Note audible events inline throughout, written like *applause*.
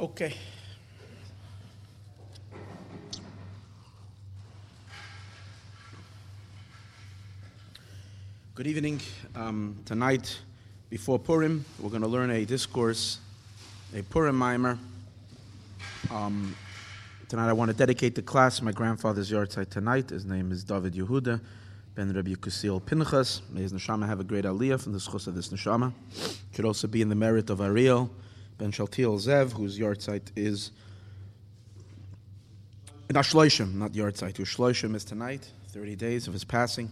Okay. Good evening. Um, tonight, before Purim, we're going to learn a discourse, a Purim mimer. Um, tonight, I want to dedicate the class to my grandfather's yahrzeit tonight. His name is David Yehuda ben Rabbi Kusil Pinchas. May his neshama have a great aliyah from the schus of this neshama. Could also be in the merit of Ariel ben Shaltiel Zev, whose yahrzeit is in Ashloishim, not yahrzeit. Whose Shloishim is tonight, 30 days of his passing.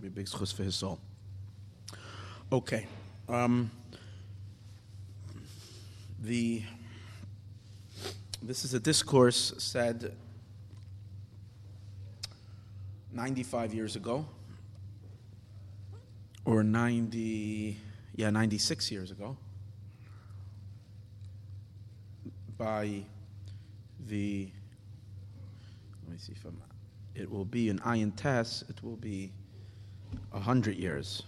Be big schus for his soul. Okay. Um, the this is a discourse said 95 years ago, or 90, yeah, 96 years ago, by the, let me see if I'm, it will be in Ayin Tes, it will be 100 years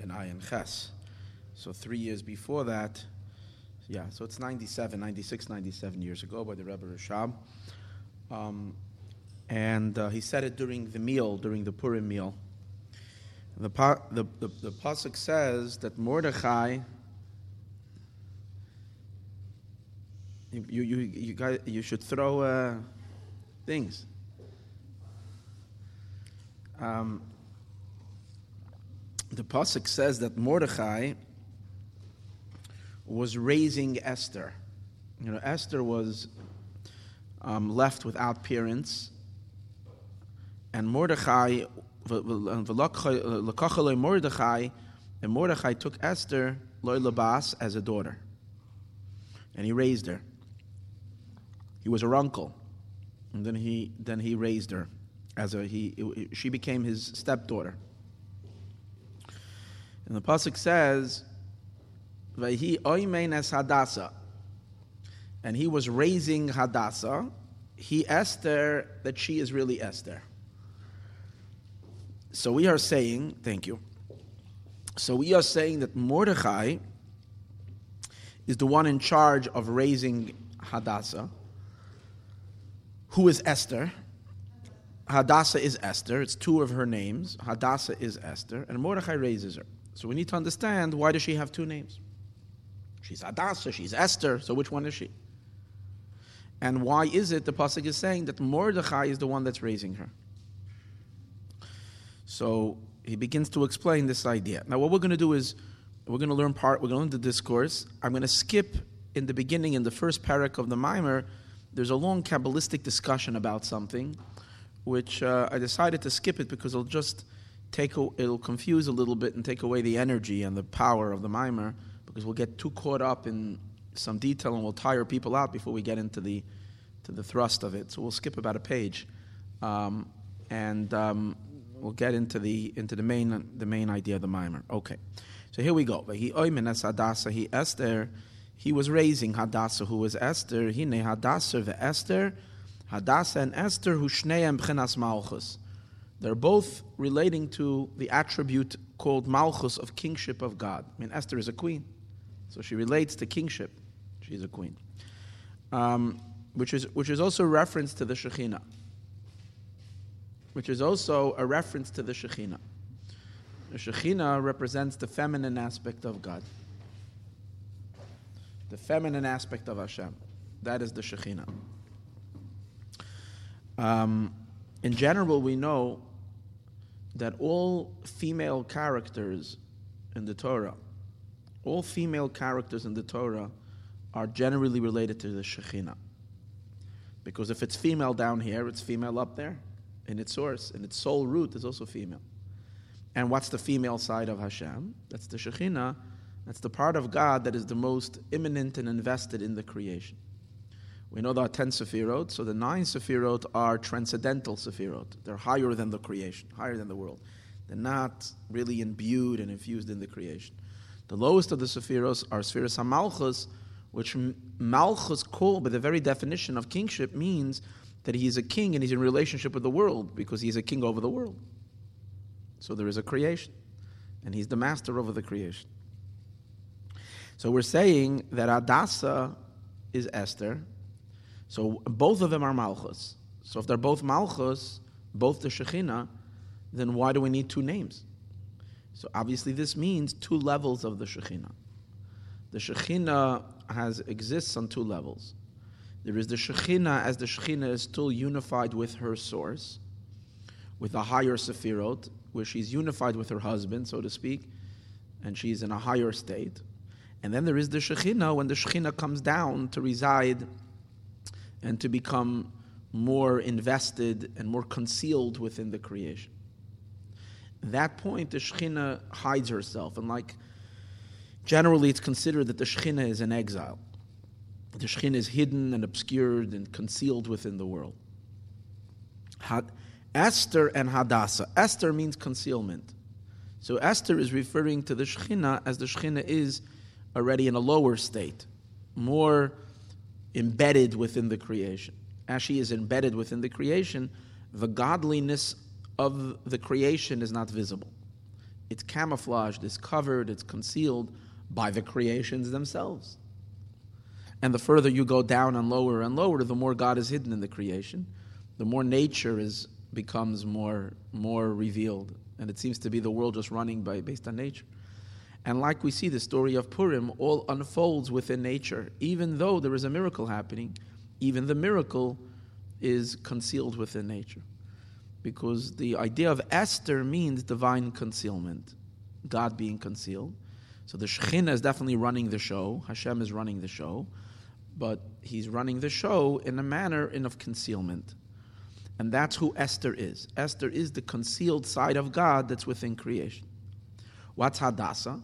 in Ayin Ches. So three years before that, yeah, so it's 97, 96, 97 years ago by the Rebbe Rashab. Um, and uh, he said it during the meal, during the Purim meal. The, the, the, the Pasuk says that Mordechai, you, you, you, got, you should throw uh, things. Um, the Pasuk says that Mordechai was raising Esther. You know, Esther was um, left without parents, and Mordechai, Mordechai, and Mordechai took Esther, Loy Labas, as a daughter, and he raised her. He was her uncle, and then he then he raised her as a he. She became his stepdaughter. And the pasuk says, "Vahi oimein es Hadassah," and he was raising Hadassah. He Esther that she is really Esther. So we are saying, thank you. So we are saying that Mordechai is the one in charge of raising Hadassah, who is Esther. Hadassah is Esther. It's two of her names. Hadassah is Esther, and Mordechai raises her. So we need to understand why does she have two names? She's Hadassah, she's Esther, so which one is she? And why is it the Pasuk is saying that Mordechai is the one that's raising her? So he begins to explain this idea. Now, what we're going to do is we're going to learn part, we're going to learn the discourse. I'm going to skip in the beginning, in the first parak of the Mimer, there's a long Kabbalistic discussion about something, which uh, I decided to skip it because it'll just take, a, it'll confuse a little bit and take away the energy and the power of the Mimer because we'll get too caught up in some detail and we'll tire people out before we get into the, to the thrust of it. So we'll skip about a page. Um, and um, we'll get into the into the main the main idea of the mimer. Okay, so here we go. He was raising Hadassah, who was Esther. He ne Hadassah the Esther. Hadassah and Esther, who shneim b'chenas malchus. They're both relating to the attribute called malchus of kingship of God. I mean, Esther is a queen, so she relates to kingship. She's a queen, um, which is which is also reference to the Shekhinah which is also a reference to the Shekhinah. The Shekhinah represents the feminine aspect of God, the feminine aspect of Hashem. That is the Shekhinah. Um, in general, we know that all female characters in the Torah, all female characters in the Torah, are generally related to the Shekhinah. Because if it's female down here, it's female up there in its source, in its sole root, is also female. And what's the female side of Hashem? That's the Shekhinah. That's the part of God that is the most imminent and invested in the creation. We know there are 10 Sefirot, so the nine Sefirot are transcendental Sefirot. They're higher than the creation, higher than the world. They're not really imbued and infused in the creation. The lowest of the Sephiros are Sephiros HaMalchus, which Malchus called by the very definition of kingship means that he is a king and he's in relationship with the world because he's a king over the world. So there is a creation, and he's the master over the creation. So we're saying that Adasa is Esther. So both of them are Malchus. So if they're both Malchus, both the Shekhinah, then why do we need two names? So obviously this means two levels of the Shekhinah. The Shekhinah has exists on two levels. There is the Shekhinah as the Shekhinah is still unified with her source, with a higher Sephirot, where she's unified with her husband, so to speak, and she's in a higher state. And then there is the Shekhinah when the Shekhinah comes down to reside and to become more invested and more concealed within the creation. At that point, the Shekhinah hides herself, and like generally, it's considered that the Shekhinah is in exile. The Shekhinah is hidden and obscured and concealed within the world. Had, Esther and Hadassah. Esther means concealment. So Esther is referring to the Shekhinah as the Shekhinah is already in a lower state, more embedded within the creation. As she is embedded within the creation, the godliness of the creation is not visible. It's camouflaged, it's covered, it's concealed by the creations themselves. And the further you go down and lower and lower, the more God is hidden in the creation, the more nature is becomes more more revealed. And it seems to be the world just running by based on nature. And like we see the story of Purim all unfolds within nature. Even though there is a miracle happening, even the miracle is concealed within nature. Because the idea of Esther means divine concealment, God being concealed. So the Shekhinah is definitely running the show. Hashem is running the show, but he's running the show in a manner in of concealment. And that's who Esther is. Esther is the concealed side of God that's within creation. What's Hadassah?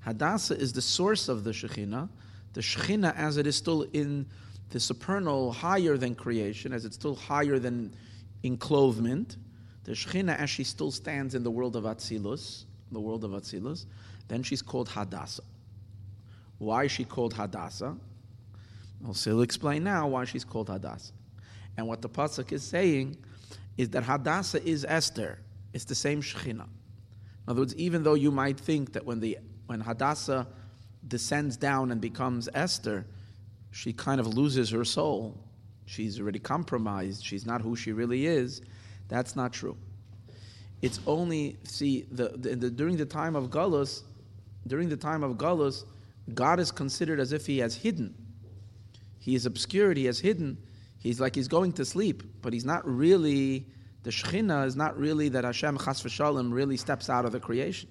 Hadassah is the source of the Shekhinah. The Shekhinah, as it is still in the supernal, higher than creation, as it's still higher than enclothement, the Shekhinah, as she still stands in the world of Atzilus, the world of Atzilus, then she's called Hadassah. Why is she called Hadassah? I'll still explain now why she's called Hadassah. And what the pasuk is saying is that Hadassah is Esther. It's the same Shekhinah. In other words, even though you might think that when the when Hadassah descends down and becomes Esther, she kind of loses her soul. She's already compromised. She's not who she really is. That's not true. It's only see the, the, the during the time of Galus, during the time of Galus, God is considered as if He has hidden. He is obscured. He has hidden He's like he's going to sleep, but he's not really. The Shechina is not really that Hashem Chas v'Shalom really steps out of the creation.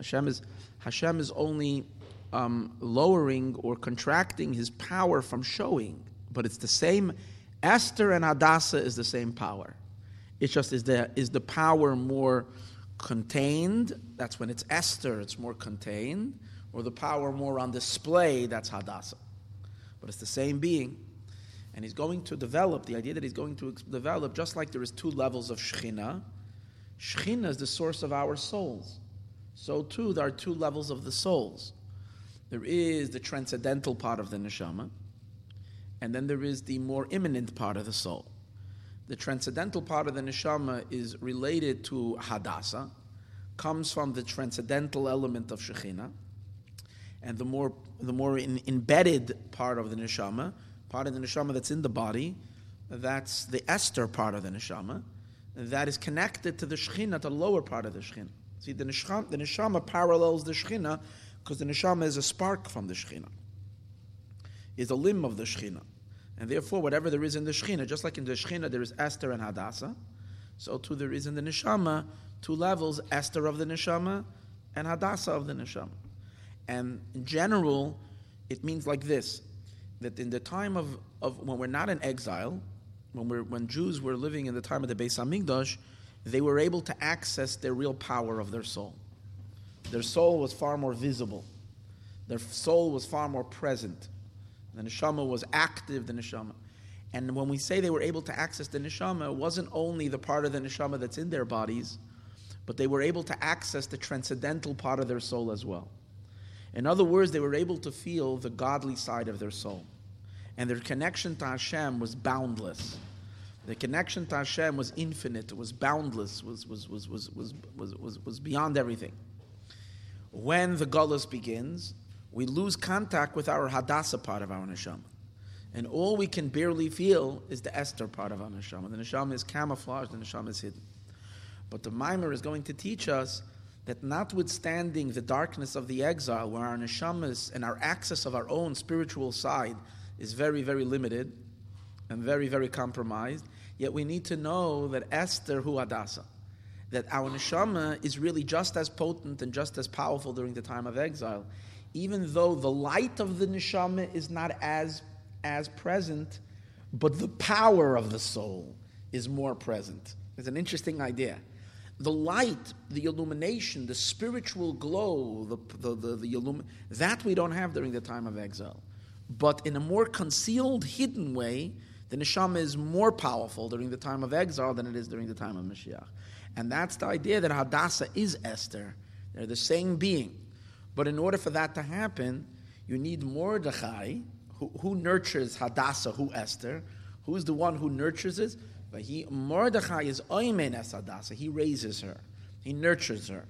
Hashem is Hashem is only um, lowering or contracting his power from showing, but it's the same. Esther and Hadassah is the same power. It's just is the is the power more contained? That's when it's Esther. It's more contained, or the power more on display? That's Hadassah. But it's the same being. And he's going to develop the idea that he's going to develop, just like there is two levels of Shechina. Shechina is the source of our souls. So too, there are two levels of the souls. There is the transcendental part of the neshama, and then there is the more immanent part of the soul. The transcendental part of the neshama is related to Hadassah, comes from the transcendental element of Shekhinah, and the more the more in, embedded part of the neshama part of the neshama that's in the body, that's the Esther part of the neshama, that is connected to the Shechina, the lower part of the Shechina. See, the neshama, the neshama parallels the Shechina because the neshama is a spark from the Shechina, is a limb of the Shechina. And therefore, whatever there is in the Shechina, just like in the Shechina there is Esther and Hadassah, so too there is in the neshama two levels Esther of the neshama and Hadassah of the neshama. And in general, it means like this that in the time of, of when we're not in exile, when, we're, when Jews were living in the time of the Beis Hamikdash, they were able to access the real power of their soul. Their soul was far more visible. Their soul was far more present. The neshama was active, the neshama. And when we say they were able to access the neshama, it wasn't only the part of the neshama that's in their bodies, but they were able to access the transcendental part of their soul as well. In other words, they were able to feel the godly side of their soul. And their connection to Hashem was boundless. The connection to Hashem was infinite, was boundless, was, was, was, was, was, was, was, was beyond everything. When the gullus begins, we lose contact with our hadassah part of our neshama. And all we can barely feel is the Esther part of our neshama. The neshama is camouflaged, the neshama is hidden. But the mimer is going to teach us that notwithstanding the darkness of the exile, where our neshamas and our access of our own spiritual side is very, very limited and very, very compromised, yet we need to know that Esther hu Adasa, that our neshama is really just as potent and just as powerful during the time of exile, even though the light of the neshama is not as as present, but the power of the soul is more present. It's an interesting idea. The light, the illumination, the spiritual glow, the, the, the, the illum- that we don't have during the time of exile. But in a more concealed, hidden way, the neshama is more powerful during the time of exile than it is during the time of Mashiach. And that's the idea that Hadassah is Esther. They're the same being. But in order for that to happen, you need Mordechai, who, who nurtures Hadassah, who Esther, who's the one who nurtures it? But he Mordechai is Oymen as Hadassah. He raises her, he nurtures her,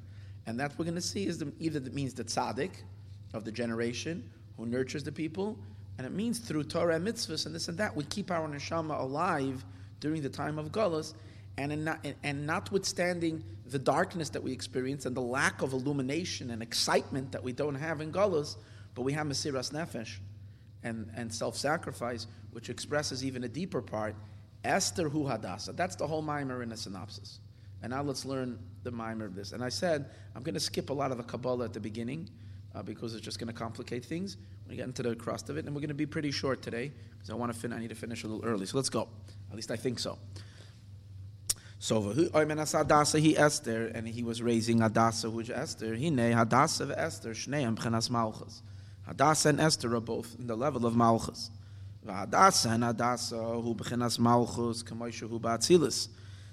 and that we're going to see is the, either that means the tzaddik of the generation who nurtures the people, and it means through Torah and mitzvahs and this and that we keep our neshama alive during the time of Gullus, and not, and notwithstanding the darkness that we experience and the lack of illumination and excitement that we don't have in Gullus, but we have Mesiras Nefesh and, and self sacrifice, which expresses even a deeper part. Esther Hu Hadassah. That's the whole mimer in a synopsis. And now let's learn the mimer of this. And I said I'm going to skip a lot of the Kabbalah at the beginning uh, because it's just going to complicate things. We get into the crust of it, and we're going to be pretty short today because I want to fin- I need to finish a little early. So let's go. At least I think so. So he Esther, and he was raising Hadassah, which Esther. he Hine Hadassah Esther Shneim B'chenas Malchus. Hadassah and Esther are both in the level of Malchus. Hadassah and Hadassah, who bechinas Malchus, Kamoisha hu Ba'atzilis.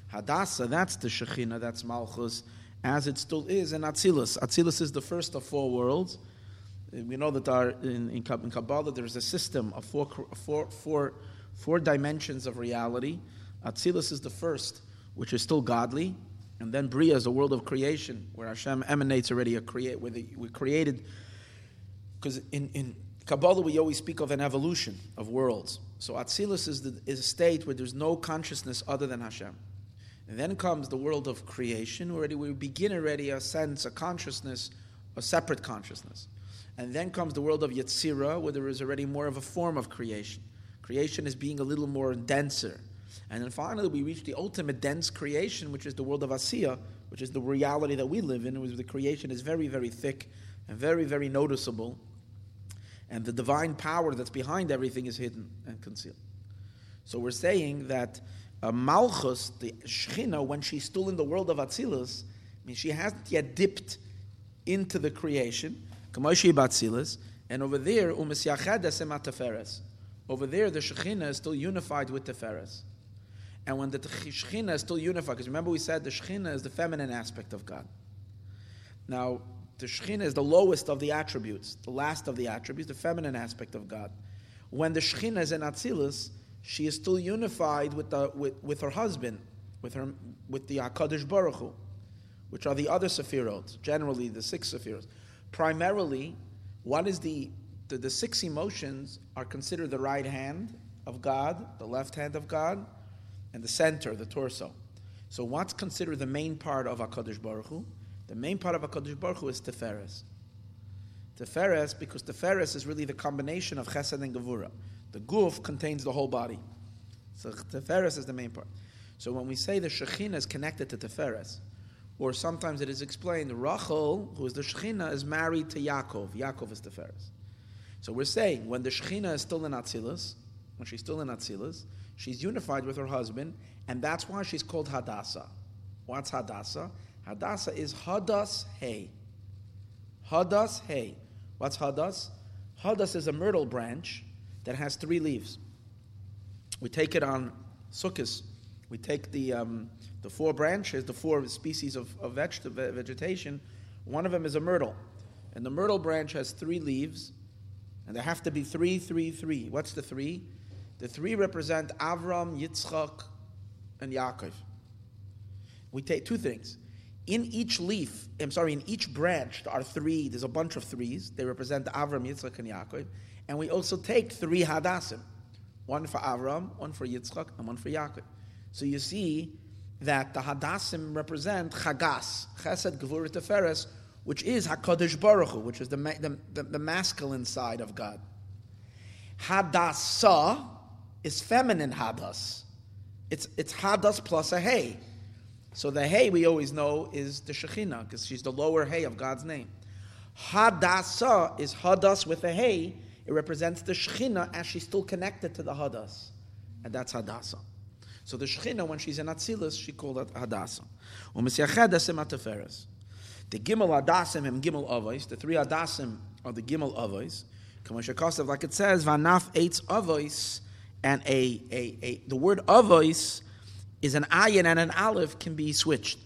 Hadassah, that's the Shekhinah, that's Malchus, as it still is in Atzilus. Atzilus is the first of four worlds. We know that our, in, in Kabbalah there is a system of four, four, four, four dimensions of reality. Atzilus is the first, which is still godly. And then Bria is the world of creation, where Hashem emanates already a create, where the, we created because in, in Kabbalah we always speak of an evolution of worlds. So Atzilus is, the, is a state where there's no consciousness other than Hashem. And then comes the world of creation, where we begin already a sense, a consciousness, a separate consciousness. And then comes the world of Yetzirah, where there is already more of a form of creation. Creation is being a little more denser. And then finally, we reach the ultimate dense creation, which is the world of Asiya, which is the reality that we live in, where the creation is very, very thick and very, very noticeable. And the divine power that's behind everything is hidden and concealed. So we're saying that uh, Malchus, the Shechina, when she's still in the world of Atzilus, I mean, she hasn't yet dipped into the creation, And over there. Over there, the Shechina is still unified with Teferes. And when the Shechina is still unified, because remember we said the Shechina is the feminine aspect of God. Now, the Shekhinah is the lowest of the attributes, the last of the attributes, the feminine aspect of God. When the Shekhinah is in Atzilus, she is still unified with, the, with, with her husband, with, her, with the HaKadosh Baruch Hu, which are the other Sephirot, generally the six Sephirot. Primarily, what is the, the, the six emotions are considered the right hand of God, the left hand of God, and the center, the torso. So what's considered the main part of HaKadosh Baruch Hu? The main part of HaKadosh Baruch Hu is Teferes. Teferes, because Teferes is really the combination of Chesed and Gevura. The Guf contains the whole body. So Teferes is the main part. So when we say the Shekhinah is connected to Teferes, or sometimes it is explained, Rachel, who is the Shekhinah, is married to Yaakov. Yaakov is Teferes. So we're saying when the Shekhinah is still in Atzilus, when she's still in Atzilus, she's unified with her husband, and that's why she's called Hadassah. What's Hadassah? Hadassah is Hadas Hay. Hadas Hay. What's Hadas? Hadas is a myrtle branch that has three leaves. We take it on Sukkot. We take the, um, the four branches, the four species of, of vegetation. One of them is a myrtle. And the myrtle branch has three leaves, and there have to be three, three, three. What's the three? The three represent Avram, Yitzchak, and Yaakov. We take two things in each leaf, I'm sorry, in each branch, there are three, there's a bunch of threes. They represent Avram, Yitzchak, and Yaakov. And we also take three Hadassim. one for Avram, one for Yitzchak, and one for Yaakov. So you see that the Hadassim represent Chagas, Chesed, Gevurah, Teferes, which is Hakadosh Baruch Hu, which is the, the, the, the masculine side of God. Hadasa is feminine Hadas. It's, it's Hadas plus a Hey. So the Hey we always know is the Shekhinah, because she's the lower Hey of God's name. Hadasa is Hadas with a Hey. It represents the Shekhinah as she's still connected to the Hadas. And that's Hadasa. So the Shekhinah, when she's in Atzilus, she called it Hadasa. The Gimel Hadasim and Gimel Avos, the three Hadasim are the Gimel Avos. Like it says, Vanaf eitz Avos, and a, a, a, the word Avos is an ayin and an aleph can be switched.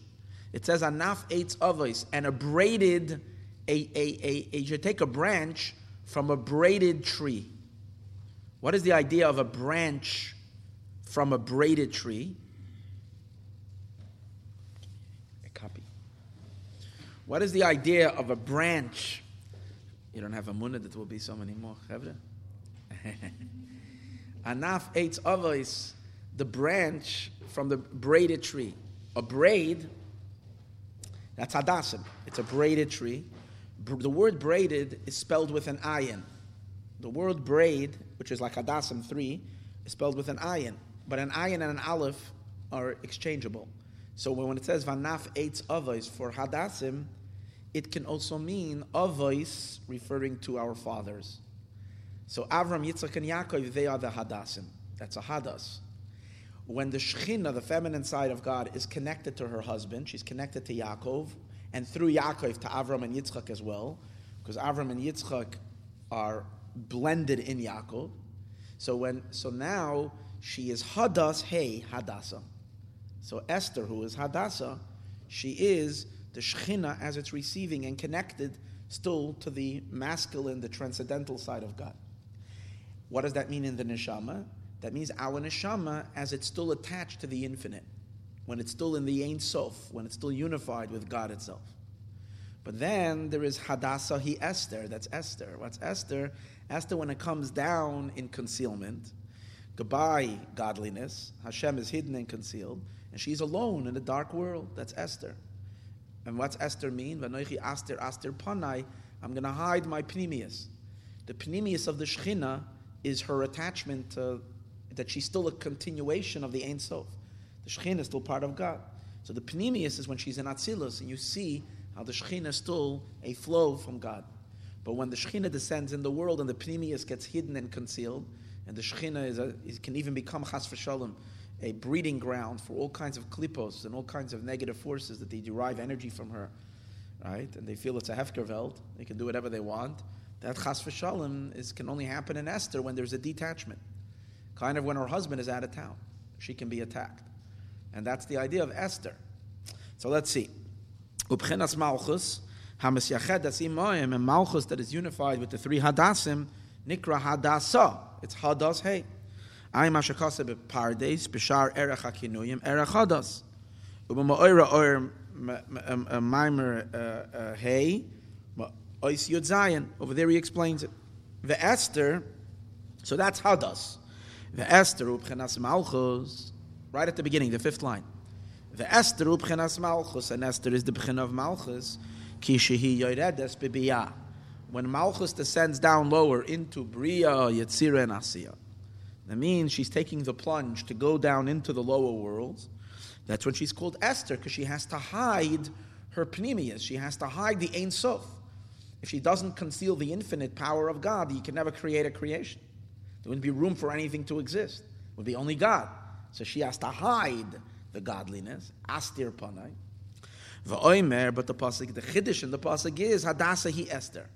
It says anaf eitz avos and a braided, a, a, a, you take a branch from a braided tree. What is the idea of a branch from a braided tree? A copy. What is the idea of a branch? You don't have a munah that will be so many more. *laughs* Anaf eitz avos, the branch from the braided tree. A braid, that's hadassim. It's a braided tree. The word braided is spelled with an ayin. The word braid, which is like hadassim 3, is spelled with an ayin. But an ayin and an aleph are exchangeable. So when it says vanaf eitz avos for hadassim, it can also mean avos referring to our fathers. So Avram, Yitzchak, and Yaakov, they are the hadassim. That's a hadas when the Shekhinah, the feminine side of God, is connected to her husband, she's connected to Yaakov, and through Yaakov to Avram and Yitzchak as well, because Avram and Yitzchak are blended in Yaakov. So when so now she is Hadas Hey Hadassah. So Esther, who is Hadassah, she is the Shekhinah as it's receiving and connected still to the masculine, the transcendental side of God. What does that mean in the neshama? That means our neshama, as it's still attached to the infinite, when it's still in the Ein Sof, when it's still unified with God itself. But then there is Hadassah he Esther. That's Esther. What's Esther? Esther, when it comes down in concealment, goodbye godliness. Hashem is hidden and concealed, and she's alone in the dark world. That's Esther. And what's Esther mean? Vanoichi Aster Aster Panai. I'm going to hide my pneumius. The pneumius of the Shechina is her attachment to that she's still a continuation of the Ein Sof. The Shekhinah is still part of God. So the Pneumius is when she's in Atzilus, and you see how the Shekhinah is still a flow from God. But when the Shekhinah descends in the world and the Pneumius gets hidden and concealed, and the Shekhinah is a, can even become Chas v'shalom, a breeding ground for all kinds of klipos and all kinds of negative forces that they derive energy from her, right? And they feel it's a hefkerveld, they can do whatever they want. That Chas v'shalom is, can only happen in Esther when there's a detachment. Kind of when her husband is out of town, she can be attacked. And that's the idea of Esther. So let's see. Ubchenas Malchus, Hamas Yached, that's Imoim, and Malchus that is unified with the three Hadassim, Nikra Hadasa. It's Hadas Hey. I'm Ashakasa Pardes, Bishar Erech HaKinuyim, Erech Hadas. Ubama Oir Maimer um, uh, uh, Hey, Ois Yud Zayin. Over there he explains it. The Esther, so that's Hadas. The Esther ubchenas malchus, right at the beginning, the fifth line. The Esther ubchenas malchus, and Esther is the bchin of malchus, ki shehi yoredes bibiyah. When malchus descends down lower into bria, yetzira, and asiya. That means she's taking the plunge to go down into the lower worlds. That's when she's called Esther, because she has to hide her pneumias. She has to hide the Ein Sof. If she doesn't conceal the infinite power of God, you can never create a creation. There wouldn't be room for anything to exist. It would be only God. So she has to hide the godliness. Astir panai. V'oimer, but the pasuk, the chiddush in the pasuk is Hadassah he Esther.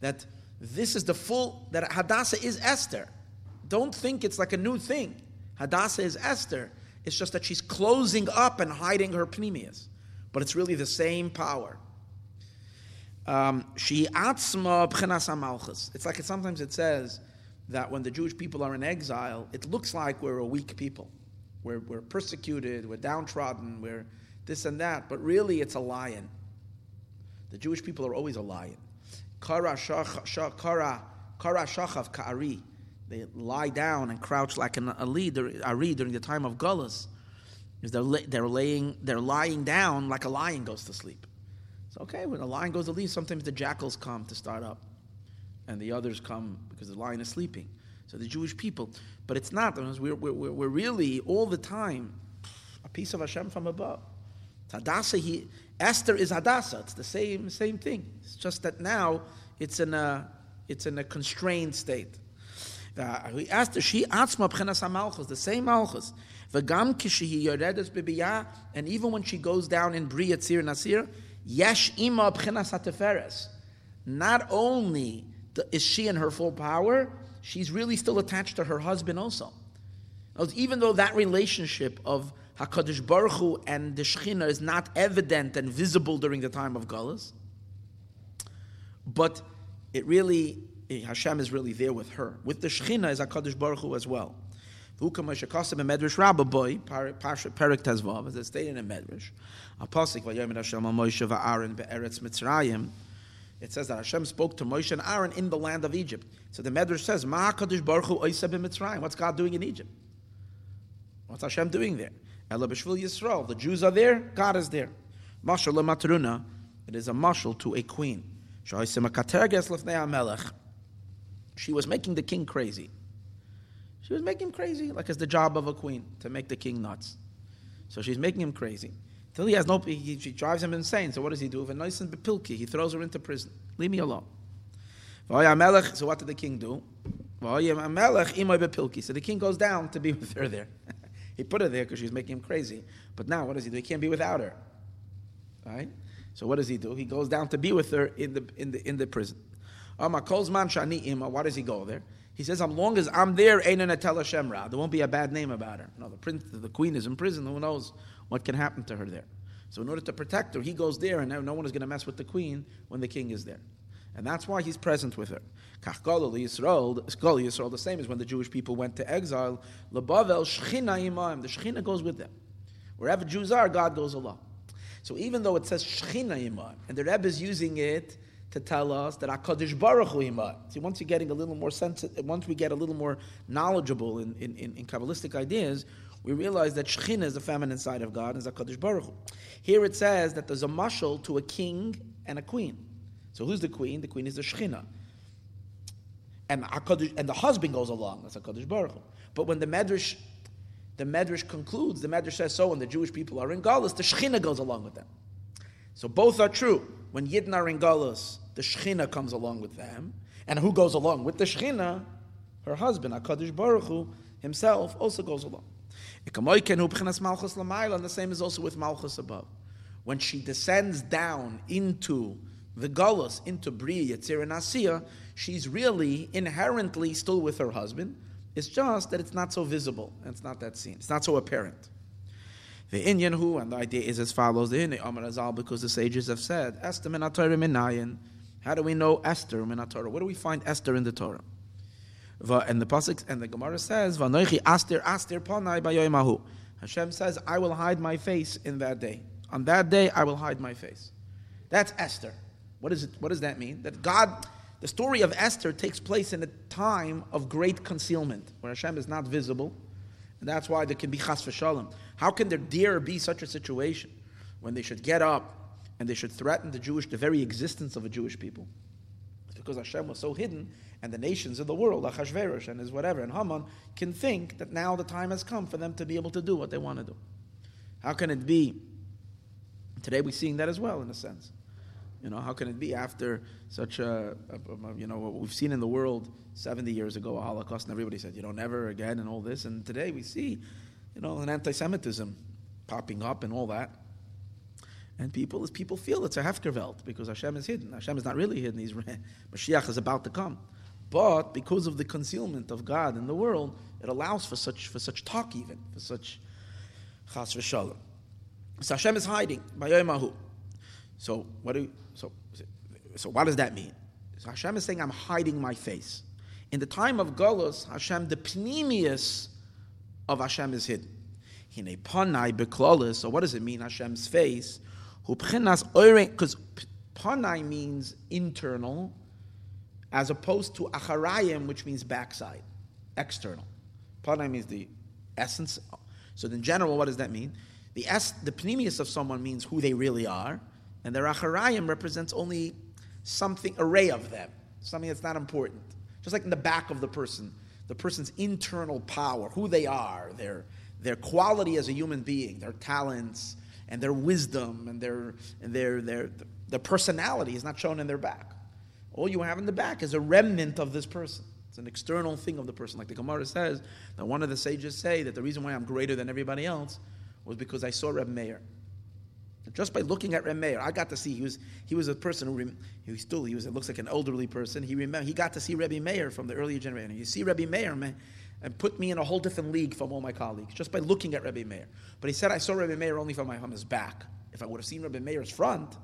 That this is the full, that Hadassah is Esther. Don't think it's like a new thing. Hadassah is Esther. It's just that she's closing up and hiding her pneumias. But it's really the same power. Um, she atzma b'chenas malchus. It's like it, sometimes it says that when the Jewish people are in exile, it looks like we're a weak people. We're, we're persecuted, we're downtrodden, we're this and that, but really it's a lion. The Jewish people are always a lion. Kara shachav ka'ari. they lie down and crouch like an ali, ari during the time of gullus, is they're, they're laying, they're lying down like a lion goes to sleep. So okay, when a lion goes to sleep, sometimes the jackals come to start up, and the others come because the lion is sleeping. So the Jewish people, but it's not. We're, we're, we're really all the time a piece of Hashem from above. Hadassah, he, Esther is Hadassah. It's the same same thing. It's just that now it's in a it's in a constrained state. Uh, we asked her, she atzma b'chenas malchus, the same malchus. V'gam kishihi yoredes b'biyah, and even when she goes down in Tzir Nasir, yesh ima b'chenas hateferes. Not only is she in her full power, she's really still attached to her husband also. Even though that relationship of Hakadosh Baruch Hu and the Shechina is not evident and visible during the time of Galus, but it really Hashem is really there with her. With the Shechina is Hakadosh Baruch Hu as well. Medrash as it's stated in Medrash. Be'Eretz Mitzrayim. It says that Hashem spoke to Moshe and Aaron in the land of Egypt. So the Medrash says, Ma Baruch Hu. What's God doing in Egypt? What's Hashem doing there? Ela Yisrael. The Jews are there. God is there. Mashal matruna. It is a mashal to a queen. She was making the king crazy. She was making him crazy, like it's the job of a queen to make the king nuts. So she's making him crazy. Till he has no, he, she drives him insane. So what does he do? He throws her into prison. Leave me alone. So what did the king do? So the king goes down to be *laughs* with her there. He put her there because she's making him crazy. But now what does he do? He can't be without her. Right? So what does he do? He goes down to be with her in the in the in the prison. Why does he go there? He says, as long as I'm there, Shemra. There won't be a bad name about her. No, the prince, the queen is in prison. Who knows what can happen to her there? So in order to protect her, he goes there, and now no one is going to mess with the queen when the king is there. And that's why he's present with her. Yisrael, Yisrael, the same as when the Jewish people went to exile. Imam. The Shechina goes with them. Wherever Jews are, God goes along. So even though it says Shechina Imam, and the Rebbe is using it to tell us that Hakadosh Baruch Hu Imam. See, once you're getting a little more sensitive, once we get a little more knowledgeable in, in, in, in Kabbalistic ideas, we realize that Shechina is the feminine side of God, and Hakadosh Baruch Hu. Here it says that there's a mashal to a king and a queen. So who's the queen? The queen is the Shechina. And, HaKadosh, and the husband goes along. That's Hakadosh Baruch Hu. But when the Medrash the Medrash concludes, the Medrash says so when the Jewish people are in Galus, the Shechina goes along with them. So both are true. When Yidden are in Galus, the Shechina comes along with them. And who goes along with the Shechina? Her husband, HaKadosh Baruch Hu, himself also goes along. And the same is also with Malchus above. When she descends down into the Galus, into Bria, Yetzir, and Asiya, she's really inherently still with her husband, it's just that it's not so visible it's not that seen. It's not so apparent. The Inyan who, and the idea is as follows: the Inyan Amar Azal, because the sages have said, Esther minatorah minayin. How do we know Esther minatorah? Where do we find Esther in the Torah? And the pasuk and the Gemara says, "Vanoichi Aster Aster Panai Bayoimahu." Hashem says, "I will hide my face in that day. On that day, I will hide my face." That's Esther. What is it? What does that mean? That God the story of Esther takes place in a time of great concealment, where Hashem is not visible, and that's why there can be chas v'shalom. How can there dare be such a situation when they should get up and they should threaten the Jewish, the very existence of a Jewish people? It's because Hashem was so hidden, and the nations of the world, Achashverosh and his whatever, and Haman, can think that now the time has come for them to be able to do what they want to do. How can it be? Today we're seeing that as well, in a sense. You know, how can it be after such a, a, a, you know, what we've seen in the world 70 years ago, a Holocaust, and everybody said, you know, never again, and all this. And today we see, you know, an anti Semitism popping up and all that. And people, people feel it's a Hefkerwelt because Hashem is hidden. Hashem is not really hidden. He's, *laughs* Mashiach is about to come. But because of the concealment of God in the world, it allows for such, for such talk even, for such chas v'shalom. So Hashem is hiding. So what do so so what does that mean? So Hashem is saying, I'm hiding my face. In the time of Golos, Hashem, the pneumius of Hashem is hidden. Hine panai beklolis. So what does it mean, Hashem's face? Because panai means internal, as opposed to acharayim, which means backside. external. Panai means the essence. So in general, what does that mean? The es- the pneumius of someone means who they really are, and the acharayim represents only something array of them, something that's not important. Just like in the back of the person, the person's internal power, who they are, their their quality as a human being, their talents and their wisdom and their and their their their personality is not shown in their back. All you have in the back is a remnant of this person. It's an external thing of the person. Like the Gemara says, that one of the sages say that the reason why I'm greater than everybody else was because I saw Reb Meir. Just by looking at Reb Meir, I got to see he was he was a person who he still he was it looks like an elderly person. He remember he got to see Rebbe Meir from the earlier generation. You see Rebbe Meir, man, and put me in a whole different league from all my colleagues just by looking at Rebbe Meir. But he said I saw Rebbe Meir only from my from his back. If I would have seen Rebbe Meir's front,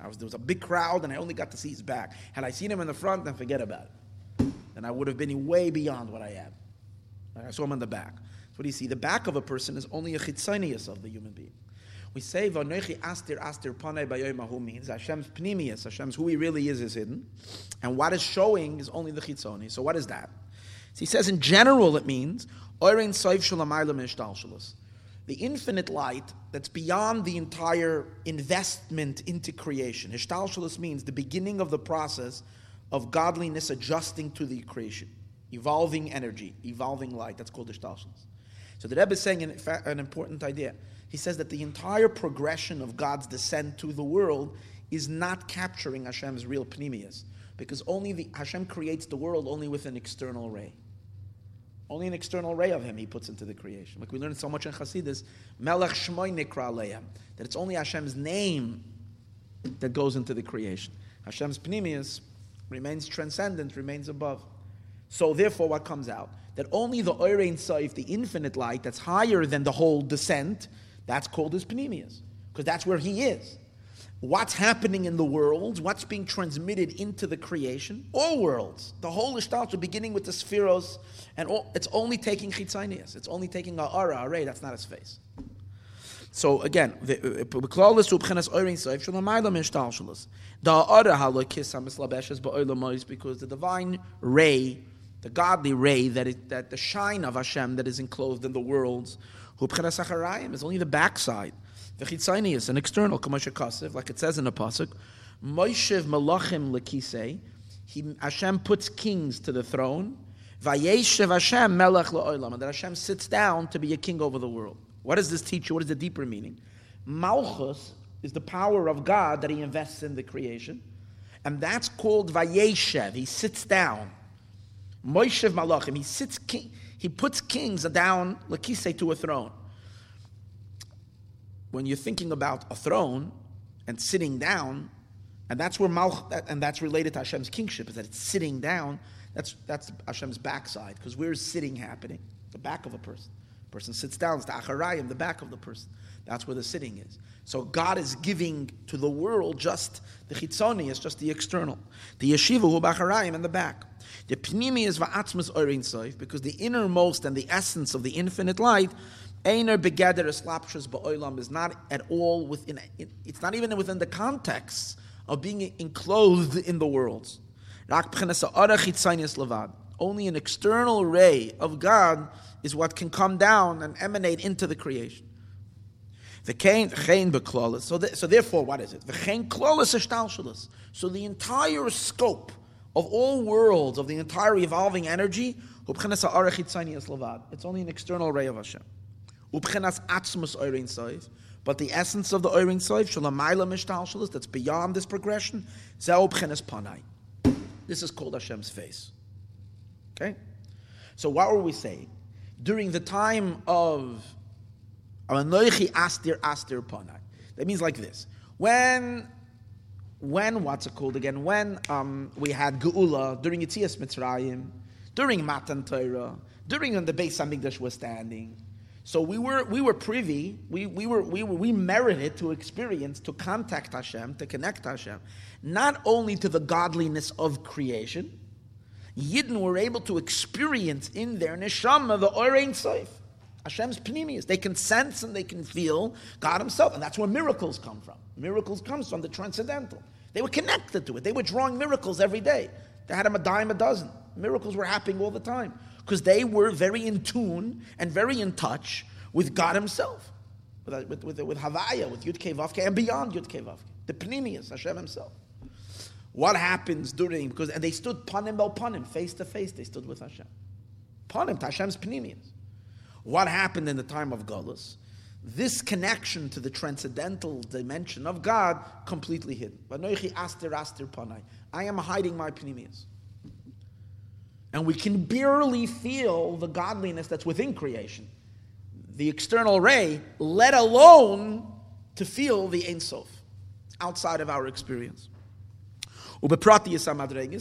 I was there was a big crowd and I only got to see his back. Had I seen him in the front, then forget about it. Then I would have been way beyond what I am. I saw him in the back. So what do you see? The back of a person is only a chitzonius of the human being. We say Vanoichi Astir Astir Panei Bayoimahu means Hashem's Pnimius, Hashem's who he really is is hidden. And what is showing is only the Chitzoni. So what is that? So he says in general it means Oirin Shalamayla The infinite light that's beyond the entire investment into creation. Ishtalshalas means the beginning of the process of godliness adjusting to the creation. Evolving energy, evolving light. That's called Ishtalshalas. So the Rebbe is saying an, an important idea he says that the entire progression of God's descent to the world is not capturing Hashem's real pneumias, because only the Hashem creates the world only with an external ray. Only an external ray of Him He puts into the creation. Like we learned so much in Chassidus, Melech Shmoy Nikra Leim, that it's only Hashem's name that goes into the creation. Hashem's pneumias remains transcendent, remains above. So therefore, what comes out? That only the Oirein Saif, the infinite light that's higher than the whole descent, that's called his panemias, because that's where he is. What's happening in the world, what's being transmitted into the creation, all worlds, the whole Ishtalcha, beginning with the spheros, and all, it's only taking chitzanias, it's only taking ara, array, that's not his face. So again, the because the divine ray, the godly ray that it, that the shine of Hashem that is enclosed in the worlds Sacharayim is only the backside. The is an external, Kamashakasev, like it says in the Pasuk. Moishev Malachim Lekisei. Hashem puts kings to the throne. Vayeshev Hashem Melech La'olam. And that Hashem sits down to be a king over the world. What does this teach you? What is the deeper meaning? Malchus is the power of God that he invests in the creation. And that's called Vayeshev. He sits down. Moishev Malachim. He sits king. He puts kings down, lakise, to a throne. When you're thinking about a throne and sitting down, and that's where Malch, and that's related to Hashem's kingship, is that it's sitting down. That's that's Hashem's backside, because where's sitting happening? The back of a person. The person sits down. It's the acharayim, the back of the person. That's where the sitting is. So God is giving to the world just the chitzoni, is just the external. The yeshiva hu bacharayim in the back. The pnimi is va'atzmas oirin soif, because the innermost and the essence of the infinite light, einer begader eslapshus ba'olam, is not at all within, it's not even within the context of being enclosed in the worlds. Only an external ray of God is what can come down and emanate into the creation. The. So, so therefore, what is it? The. So the entire scope of all worlds, of the entire evolving energy, it's only an external ray of Hashem. But the essence of the Oirin Soif, that's beyond this progression, this is called Hashem's face. Okay? So what were we saying? During the time of Astir Astir Panai. That means like this. When when what's it called again? When um, we had Geula during Yitzias Mitzrayim, during Matan Torah, during when the Beis Hamikdash was standing. So we were we were privy, we, we were we were, we merited to experience, to contact Hashem, to connect Hashem, not only to the godliness of creation. Yidden were able to experience in their neshama the Orein Seif. Hashem's pneumias. They can sense and they can feel God Himself, and that's where miracles come from. Miracles comes from the transcendental. They were connected to it. They were drawing miracles every day. They had them a dime a dozen. Miracles were happening all the time because they were very in tune and very in touch with God Himself, with, uh, with, with, with Havaya, with Yud and beyond Yud Vavke, the Pnimius, Hashem Himself. What happens during, because, and they stood panim el panim, face to face, they stood with Hashem. Panim, Hashem's Pnimius. What happened in the time of Galus? This connection to the transcendental dimension of God completely hidden. I am hiding my Pnimius. And we can barely feel the godliness that's within creation, the external ray, let alone to feel the Ein Sof outside of our experience.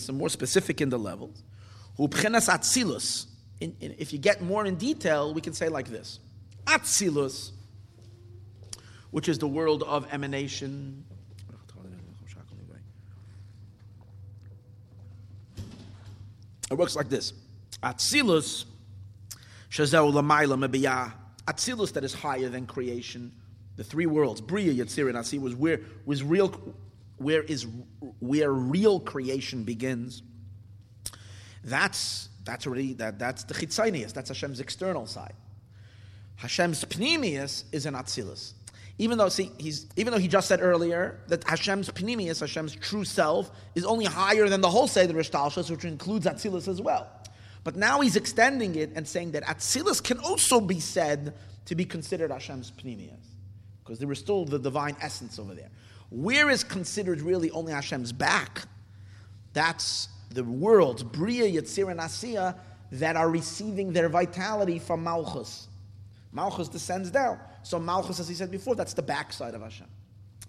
and more specific in the levels. If you get more in detail, we can say like this Atzilus, which is the world of emanation, It works like this. Atzilus, shazeu lamayla mebiyah. Atzilus that is higher than creation. The three worlds, Bria, Yetzir, and Asi, was where was real, where is where real creation begins. That's that's already that that's the chitzonius. That's Hashem's external side. Hashem's pnimius is an atzilus. Even though, see, he's, even though he just said earlier that Hashem's Pnimius, Hashem's true self, is only higher than the whole Seder Hishtalshelus, which includes Atzilus as well. But now he's extending it and saying that Atzilus can also be said to be considered Hashem's Pnimius, because there is still the divine essence over there. Where is considered really only Hashem's back? That's the worlds, Bria, Yetzir, and Asiya, that are receiving their vitality from Malchus. Malchus descends down. So Malchus, as he said before, that's the backside of Hashem.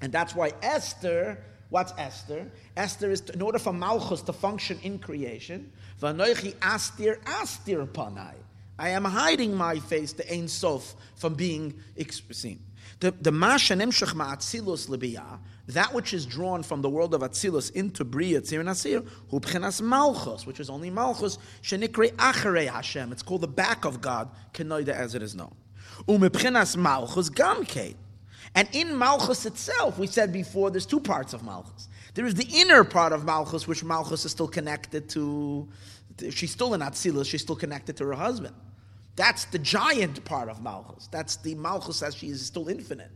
And that's why Esther, what's Esther? Esther is, to, in order for Malchus to function in creation, Vanoichi astir astir panai. I am hiding my face, the Ein Sof, from being seen. The the Mashanem Shechma Atzilus Libiyah, that which is drawn from the world of Atzilus into Bria Tzir Nasir, Hu Bchenas Malchus, which is only Malchus, Shenikre Acharei Hashem. It's called the back of God, Kenoida as it is known. Umepchinas Malchus Gamke. And in Malchus itself, we said before, there's two parts of Malchus. There is the inner part of Malchus, which Malchus is still connected to. She's still in Atzilus, she's still connected to her husband. That's the giant part of Malchus. That's the Malchus as she is still infinite.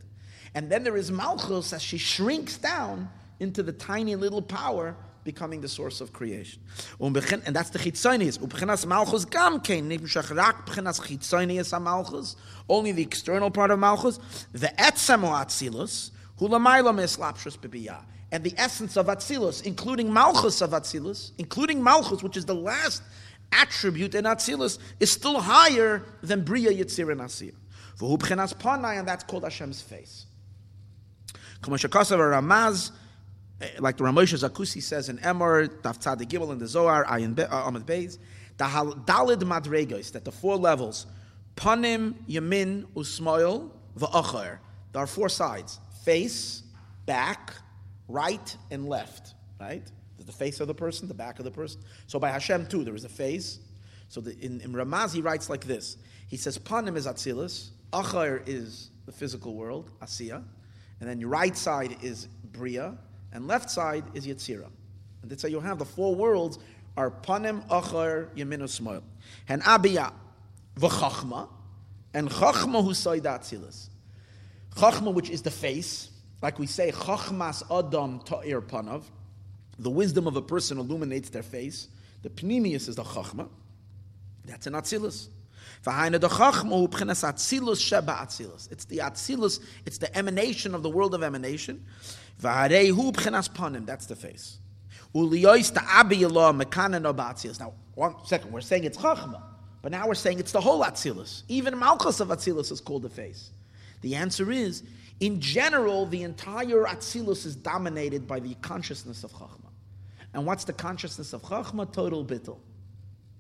And then there is Malchus as she shrinks down into the tiny little power becoming the source of creation. Um, and that's the chitzonius. Um, Ubchenas malchus gam kein nimshach rak bchenas malchus. Only the external part of malchus. The etzemo atzilus hu lamayla mislapshus bebiyah. And the essence of atzilus, including malchus of atzilus, including malchus, which is the last attribute in atzilus, is still higher than bria yitzir and asir. V'hu bchenas panai, and that's called Hashem's face. Kamashakasav Ramaz like the Ramosha Zakusi says in Emor, Daf Tzadik Gimel in the Zohar, Ayin uh, Amad Beis, the Dalid Madregos, that the four levels, Panim, Yamin, Usmoil, Va'achar. There are four sides face, back, right, and left. Right? There's the face of the person, the back of the person. So by Hashem too, there is a face. So the, in, in Ramaz, he writes like this He says, Panim is Atzilus, Achar is the physical world, Asiya, and then your right side is Bria, and left side is Yetzirah. And that's how you have the four worlds are Panim, Achar, Yemin, Usmoil. And Abiyah, V'chachma, and Chachma who Atzilus. Chachma, which is the face, like we say, Chachmas Adam Ta'ir Panav, the wisdom of a person illuminates their face. The Pnimius is the Chachma. That's an Atzilus. It's the Atzilus, it's the emanation of the world of emanation. That's the face. Now, one second, we're saying it's Chachma, but now we're saying it's the whole Atzilus. Even Malchus of Atzilus is called the face. The answer is, in general, the entire Atzilus is dominated by the consciousness of Chachma. And what's the consciousness of Chachma? Total bittul.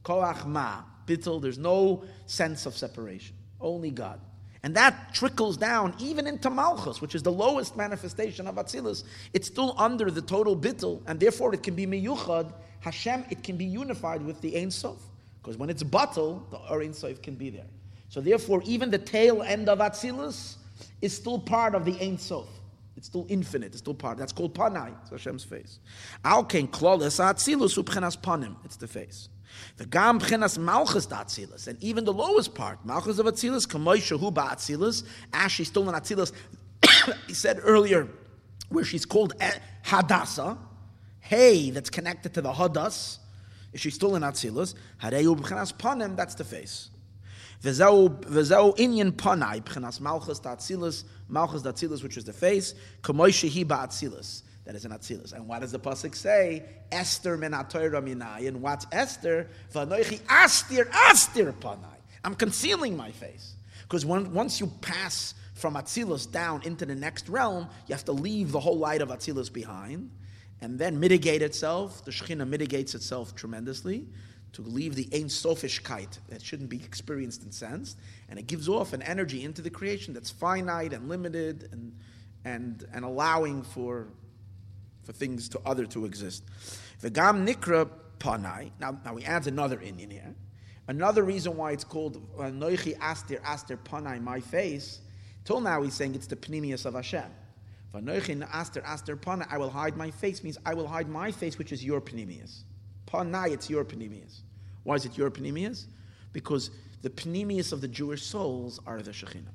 Koach ma. Bittul, there's no sense of separation. Only God. And that trickles down even into Malchus, which is the lowest manifestation of Atzilus. It's still under the total bittul, and therefore it can be miyuchad. Hashem, it can be unified with the Ein Sof. Because when it's batal, the Ein Sof can be there. So therefore, even the tail end of Atzilus is still part of the Ein Sof. It's still infinite. It's still part. That's called panai. It's Hashem's face. Al ken klolis atzilus upchenas panim. It's the face. The gam pchenas malchus atzilus, and even the lowest part, malchus of atzilus, kamoy shehu ba'atzilus, she's still in atzilus. *coughs* he said earlier, where she's called hadasa, hey, that's connected to the hadas. Is she still in atzilus? Hareyu b'chenas panim. That's the face. V'zeu inyan panai b'chenas malchus d'atzilus, malchus d'atzilus, which is the face, kamoy shehi ba'atzilus. That is an atzilus. And what does the pasuk say? Esther min minai. And what's Esther? V'anoichi astir astir panai. I'm concealing my face. Because once you pass from atzilus down into the next realm, you have to leave the whole light of atzilus behind and then mitigate itself. The Shekhinah mitigates itself tremendously to leave the Ein Sofishkeit that shouldn't be experienced and sensed, and it gives off an energy into the creation that's finite and limited and and and allowing for for things to other to exist. V'gam nikra panai. Now, now he adds another inyan here. Another reason why it's called uh, Noichi Aster Aster Panai, my face. Till now he's saying it's the Pnimius of Hashem. V'noichin Aster Aster Panai, I will hide my face means I will hide my face, which is your Pnimius. Panai, it's your Pnimius. Why is it your Pnimius? Because the Pnimius of the Jewish souls are the Shekhinah.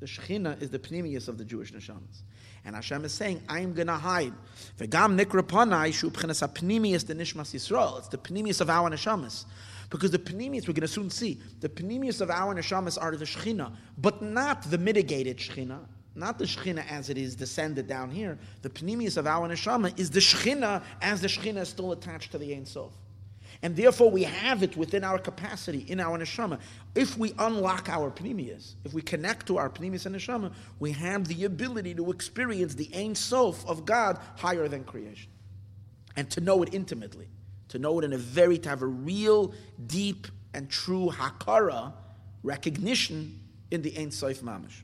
The Shekhinah is the Pnimius of the Jewish neshamas. And Hashem is saying, I'm going to hide. V'gam nikra panai shu p'chenas ha-pnimius de nishmas Yisrael. It's the pnimius of our neshamas. Because the pnimius, we're going to soon see, the pnimius of our neshamas are the Shekhinah, but not the mitigated Shekhinah, not the Shekhinah as it is descended down here. The pnimius of our neshama is the Shekhinah as the Shekhinah is still attached to the Ein Sof. And therefore, we have it within our capacity, in our neshama. If we unlock our pnimius, if we connect to our pnimius and neshama, we have the ability to experience the Ein Sof of God higher than creation. And to know it intimately, to know it in a very, to have a real, deep, and true hakara, recognition in the Ein Sof mamish.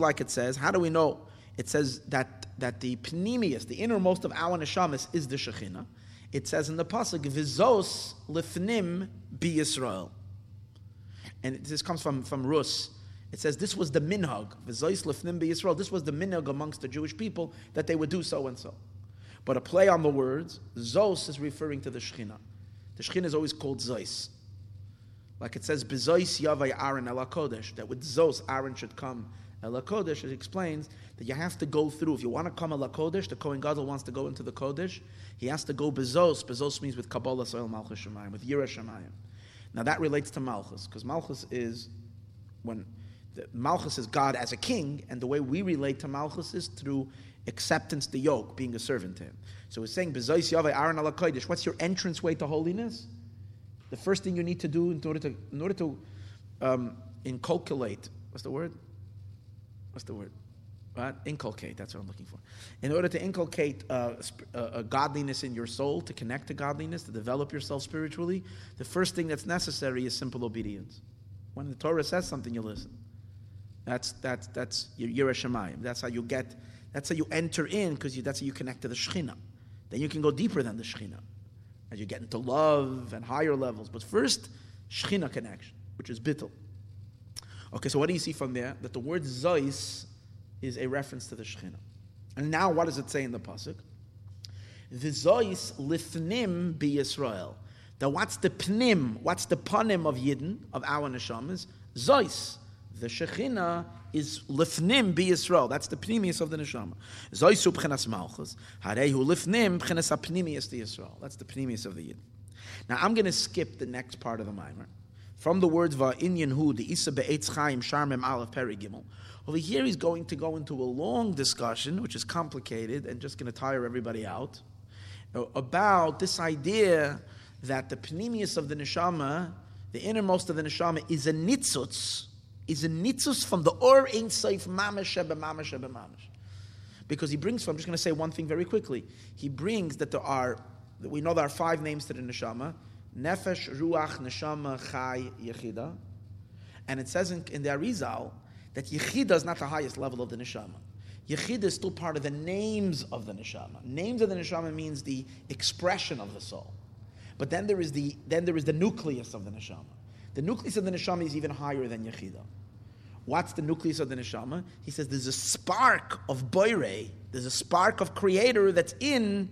Like it says, how do we know? It says that, that the pnimius, the innermost of our neshamas, is the Shekhinah it says in the pasuk, "Vizos lifnim be Yisrael," and this comes from from Rus. It says this was the minhag, "Vizos lifnim be Yisrael." This was the minhag amongst the Jewish people that they would do so and so. But a play on the words, Zos is referring to the Shechina. The Shechina is always called Zos. Like it says, Bezois Yavai Aaron El Kodesh, that with Zos, Aaron should come El Kodesh. It explains that you have to go through. If you want to come a Kodesh, the Kohen Gadol wants to go into the Kodesh, he has to go bezos. Bezos means with Kabbalah Soil Malchus Shemayim, with Yira Shemayim. Now that relates to Malchus, because Malchus is when the, Malchus is God as a king, and the way we relate to Malchus is through acceptance, the yoke, being a servant to him. So it's saying Bezois Yaveh Aaron Ala Kodesh. What's your entrance way to holiness? The first thing you need to do in order to in order to um, inculcate what's the word? What's the word? Right? Inculcate, that's what I'm looking for. In order to inculcate uh, a godliness in your soul, to connect to godliness, to develop yourself spiritually, the first thing that's necessary is simple obedience. When the Torah says something, you listen. That's, that's, that's your Yerushalayim. That's how you get, that's how you enter in, because that's how you connect to the Shekhinah. Then you can go deeper than the Shekhinah, as you get into love and higher levels. But first, Shekhinah connection, which is bittul. Okay, so what do you see from there? That the word Zois is a reference to the Shekhinah. And now, what does it say in the pasuk? The Zois lifnim be Yisrael. Now, what's the pnim? What's the panim of Yidden of our neshamas? Zois. The Shekhinah is lifnim be Yisrael. That's the pnimius of the neshama. Zoisu pchenas malchus. Harehu lifnim pchenas apnimius to Yisrael. That's the pnimius of the Yidden. Now, I'm going to skip the next part of the mimer. From the words va'inyan hu, the isa be'etz chaim sharmem aleph peri gimel. Over here, he's going to go into a long discussion, which is complicated and just going to tire everybody out, uh, about this idea that the pnimius of the neshama, the innermost of the neshama, is a nitzutz, is a nitzutz from the or ein seif mamash mamash mamash. Because he brings I'm just going to say one thing very quickly. He brings that there are, that we know there are five names to the neshama nefesh, ruach, neshama, chai, yechida. And it says in, in the Arizal that Yechida is not the highest level of the neshama. Yechida is still part of the names of the neshama. Names of the neshama means the expression of the soul. But then there is the then there is the nucleus of the neshama. The nucleus of the neshama is even higher than Yechida. What's the nucleus of the neshama? He says there's a spark of boire, there's a spark of creator that's in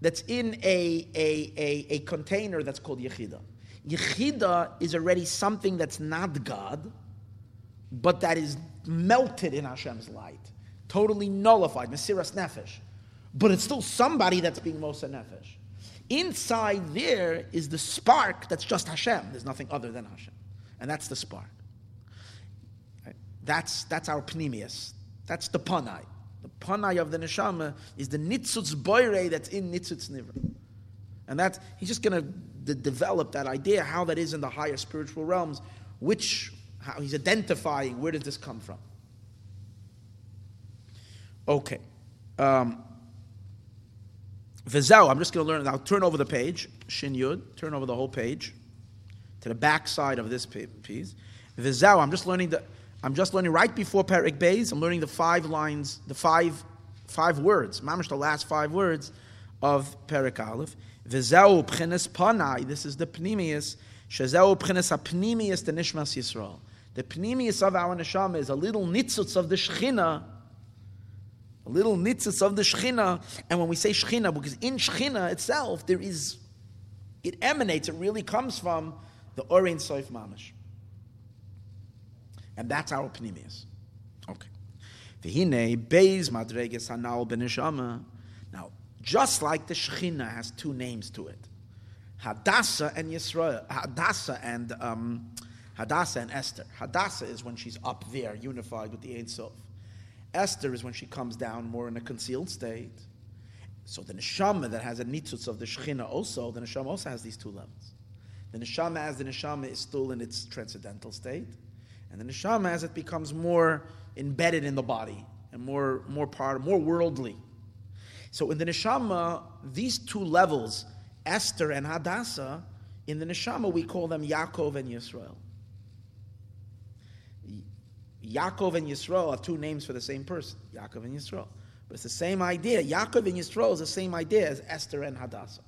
that's in a, a, a, a container that's called yechida. Yechida is already something that's not God, but that is melted in Hashem's light, totally nullified, Mesiras Nefesh. But it's still somebody that's being Mosa Nefesh. Inside there is the spark that's just Hashem. There's nothing other than Hashem. And that's the spark. That's, that's our pnimius. That's the panai. Panai of the neshama is the nitzutz boire that's in nitzutz nivra. And that he's just going to de- develop that idea how that is in the higher spiritual realms, which how he's identifying where does this come from. Okay. Um, I'm just going to learn. I'll turn over the page. Shin Yud, turn over the whole page to the back side of this piece. Vizau, I'm just learning the. I'm just learning right before Perik Beis. I'm learning the five lines, the five five words. Mamish, the last five words of Perik Aleph. V'zeu p'chines panai. This is the pnimius. Shezeu p'chines ha'pnimius the nishmas Yisrael. The pnimius of our neshama is a little nitzutz of the shechina. A little nitzutz of the shechina. And when we say shechina, because in shechina itself there is, it emanates. It really comes from the Orein Soif Mamish. And that's our pnimius. Okay. V'hine beis madreges hanal b'neshama. Now, just like the Shekhinah has two names to it, Hadassah and Yisrael, Hadassah and um, Hadassah and Esther. Hadassah is when she's up there, unified with the Ein Sof. Esther is when she comes down more in a concealed state. So the neshama that has a nitzutz of the Shekhinah also, the neshama also has these two levels. The neshama as the neshama is still in its transcendental state, and the neshama as it becomes more embedded in the body and more more part, more worldly. So in the neshama, these two levels, Esther and Hadassah, in the neshama we call them Yaakov and Yisrael. Yaakov and Yisrael are two names for the same person, Yaakov and Yisrael. But it's the same idea. Yaakov and Yisrael is the same idea as Esther and Hadassah.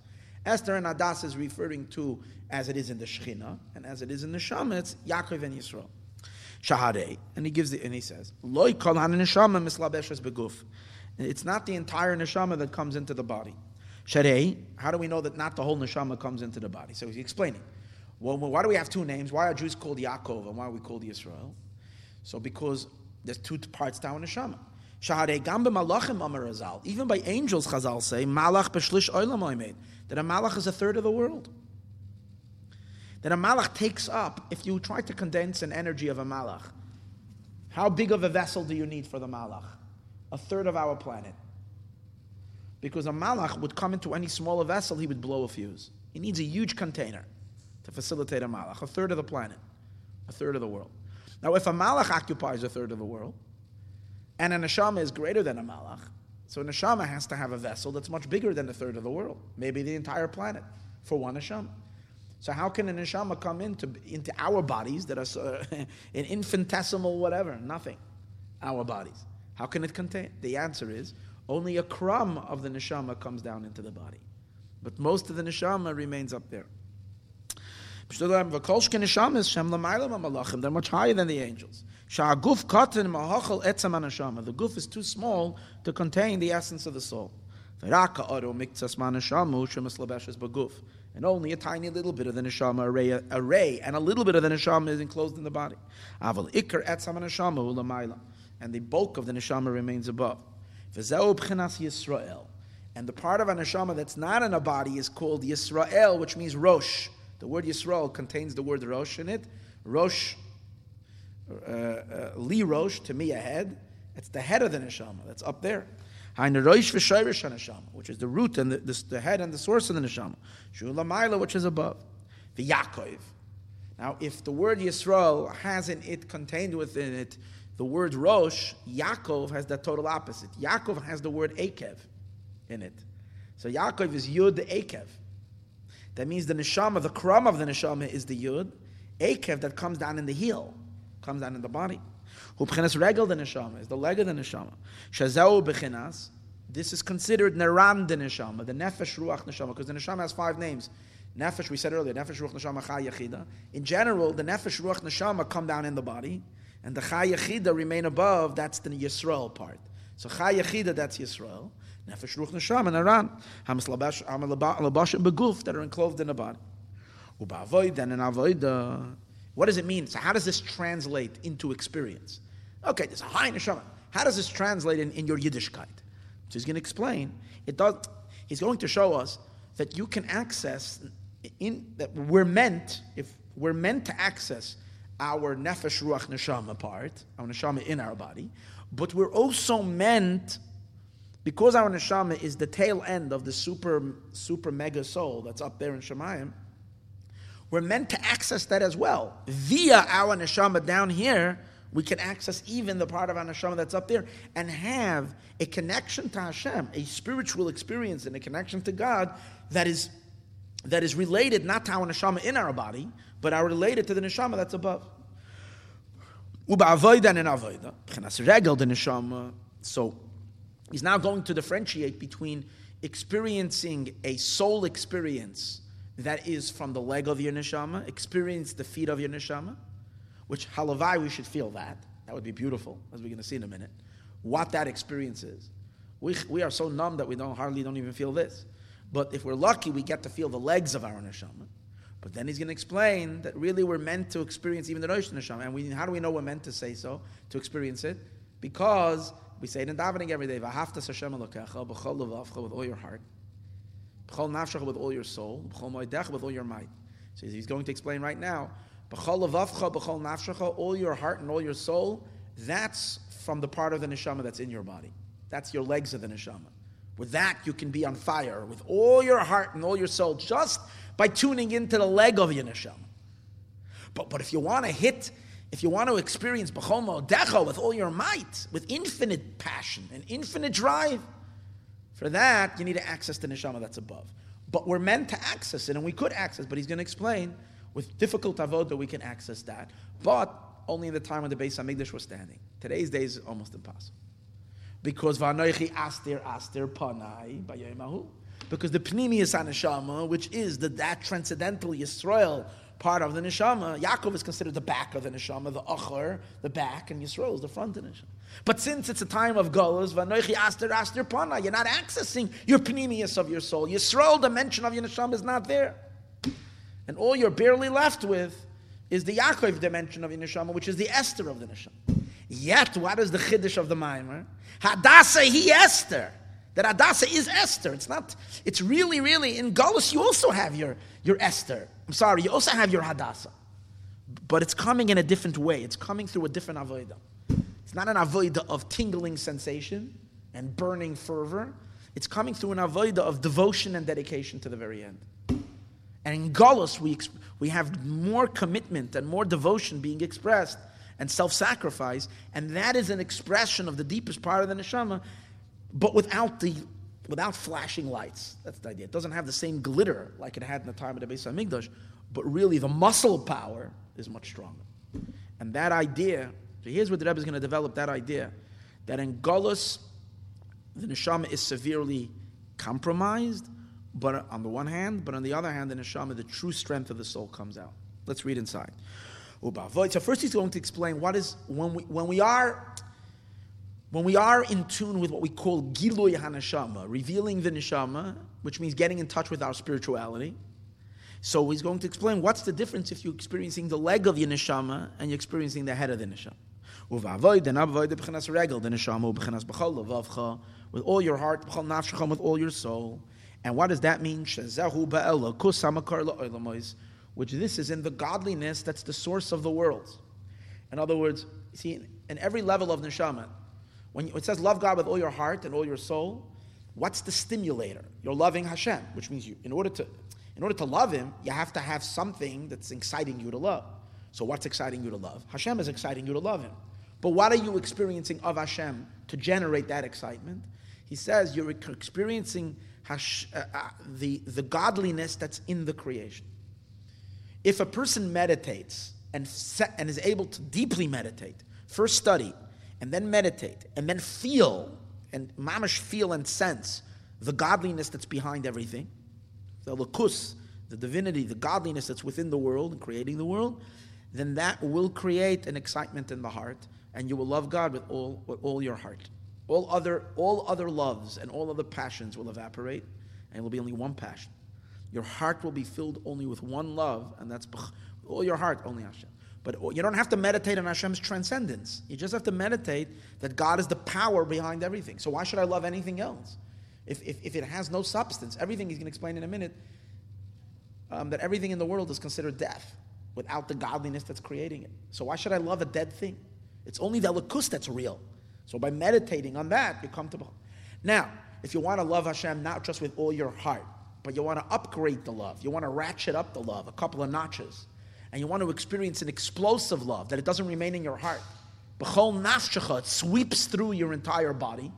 Esther and Hadassah is referring to as it is in the Shechina, and as it is in the Shama, it's Yaakov and Yisrael. Shahadeh, and he gives the and he says, Loi kol neshama mislabeshes beguf. It's not the entire neshama that comes into the body. Sharei, how do we know that not the whole neshama comes into the body? So he's explaining. Well, why do we have two names? Why are Jews called Yaakov and why are we called Yisrael? So because there's two parts to our neshama. Shahadei gam malachim amar Even by angels, Chazal say, malach b'shlish oilam that a malach is a third of the world. That a malach takes up, if you try to condense an energy of a malach, how big of a vessel do you need for the malach? A third of our planet. Because a malach would come into any smaller vessel, he would blow a fuse. He needs a huge container to facilitate a malach, a third of the planet, a third of the world. Now, if a malach occupies a third of the world, and a neshama is greater than a malach, so a neshama has to have a vessel that's much bigger than a third of the world, maybe the entire planet, for one neshama. So how can a neshama come into, into our bodies that are *laughs* an infinitesimal whatever, nothing, our bodies? How can it contain? The answer is only a crumb of the neshama comes down into the body, but most of the neshama remains up there. They're much higher than the angels. The guf is too small to contain the essence of the soul. And only a tiny little bit of the neshama array, array and a little bit of the neshama is enclosed in the body. And the bulk of the neshama remains above. And the part of a neshama that's not in a body is called Yisrael, which means Rosh. The word Yisrael contains the word Rosh in it. Rosh, uh, uh, Li Rosh, to me a head. It's the head of the neshama that's up there. Which is the root and the, the, the, head and the source of the neshama. Shula which is above. The Yaakov. Now, if the word Yisrael has in it contained within it the word Rosh, Yaakov has the total opposite. Yaakov has the word Akev in it. So Yaakov is Yud Akev. That means the neshama, the crumb of the neshama is the yud. Akev that comes down in the heel, comes down in the body. Hubchenas regel the neshama is the leg of the neshama. Shazau bechinas. This is considered neran the neshama, the nefesh ruach neshama, because the neshama has five names. Nefesh, we said earlier, nefesh ruach neshama chai yachida. In general, the nefesh ruach neshama come down in the body. And the Chai Yechida remain above, that's the Yisrael part. So Chai Yechida, that's Yisrael. Nefesh Ruch Neshama and Aran. Hamas Labashim Beguf that are enclosed in the body. Uba'avoid and an avoida. What does it mean? So how does this translate into experience? Okay, there's a high neshama. How does this translate in, in your Yiddishkeit? So he's going to explain. It does. He's going to show us that you can access in that we're meant if we're meant to access our nefesh ruach neshama part, our neshama in our body, but we're also meant because our neshama is the tail end of the super super mega soul that's up there in Shemayim. We're meant to access that as well via our neshama down here. We can access even the part of our neshama that's up there and have a connection to Hashem, a spiritual experience and a connection to God that is that is related not to our neshama in our body, but are related to the neshama that's above. So he's now going to differentiate between experiencing a soul experience that is from the leg of your neshama, experience the feet of your neshama, which halavai we should feel that. That would be beautiful, as we're going to see in a minute. What that experience is. We, we are so numb that we don't hardly don't even feel this. But if we're lucky, we get to feel the legs of our neshama. But then he's going to explain that really we're meant to experience even the Rosh Neshama. And we, how do we know we're meant to say so, to experience it? Because we say it in davening every day, V'haftas Hashem with all your heart, b'chol nafshecha, with all your soul, b'chol moedecha, with all your might. So he's going to explain right now, b'chol levavcha, b'chol nafshecha, all your heart and all your soul, that's from the part of the neshama that's in your body. That's your legs of the neshama. With that, you can be on fire with all your heart and all your soul, just by tuning into the leg of your neshama. But, but if you want to hit, if you want to experience B'chomo Decho with all your might, with infinite passion and infinite drive, for that, you need to access the neshama that's above. But we're meant to access it, and we could access, but he's going to explain with difficult avodah we can access that, but only in the time when the Beis Hamikdash was standing. Today's day is almost impossible. Because Vanoichi Aster Aster Panai Bayomahu. Because the Pnimius Neshama, which is the, that transcendental Yisrael part of the Neshama, Yaakov is considered the back of the Neshama, the Achar, the back, and Yisrael is the front of the Neshama. But since it's a time of Golos, Vanoichi Aster Aster Pana, you're not accessing your Pnimius of your soul. Your Yisrael dimension of your Neshama is not there. And all you're barely left with is the Yaakov dimension of your Neshama, which is the Esther of the Neshama. Yet, what is the Chiddush of the Maimer? Hadassah he Esther. That Hadassah is Esther. It's not, it's really, really, in Golis you also have your, your Esther. I'm sorry, you also have your Hadassah. But it's coming in a different way. It's coming through a different Avodah. It's not an Avodah of tingling sensation and burning fervor. It's coming through an Avodah of devotion and dedication to the very end. And in Golos, we, we have more commitment and more devotion being expressed and self sacrifice, and that is an expression of the deepest part of the neshama, but without the without flashing lights. That's the idea. It doesn't have the same glitter like it had in the time of the Beis Hamikdash, but really the muscle power is much stronger. And that idea, so here's where the Rebbe is going to develop that idea, that in Golos, the neshama is severely compromised, but on the one hand, but on the other hand, the neshama, the true strength of the soul comes out. Let's read inside. So first he's going to explain what is when we when we are when we are in tune with what we call Giloy HaNeshama, revealing the Neshama, which means getting in touch with our spirituality. So he's going to explain what's the difference if you're experiencing the leg of your Neshama and you're experiencing the head of the Neshama. With all your heart, with all your soul. And what does that mean? which this is in the godliness that's the source of the world. In other words, see, in every level of neshama, when it says love God with all your heart and all your soul, what's the stimulator? You're loving Hashem, which means you, in order to, in order to love Him, you have to have something that's exciting you to love. So what's exciting you to love? Hashem is exciting you to love Him. But what are you experiencing of Hashem to generate that excitement? He says you're experiencing Hash, uh, uh, the, the godliness that's in the creation. If a person meditates and, and is able to deeply meditate, first study, and then meditate, and then feel, and mamish feel and sense the godliness that's behind everything, the lakus, the divinity, the godliness that's within the world and creating the world, then that will create an excitement in the heart, and you will love God with all, with all your heart. All other, all other loves and all other passions will evaporate, and it will be only one passion. Your heart will be filled only with one love, and that's all your heart, only Hashem. But you don't have to meditate on Hashem's transcendence. You just have to meditate that God is the power behind everything. So why should I love anything else? If, if, if it has no substance, everything he's going to explain in a minute, um, that everything in the world is considered death without the godliness that's creating it. So why should I love a dead thing? It's only the lakus that's real. So by meditating on that, you come to. Now, if you want to love Hashem not just with all your heart, but you want to upgrade the love, you want to ratchet up the love a couple of notches, and you want to experience an explosive love that it doesn't remain in your heart. B'chol nafshecha, it sweeps through your entire body.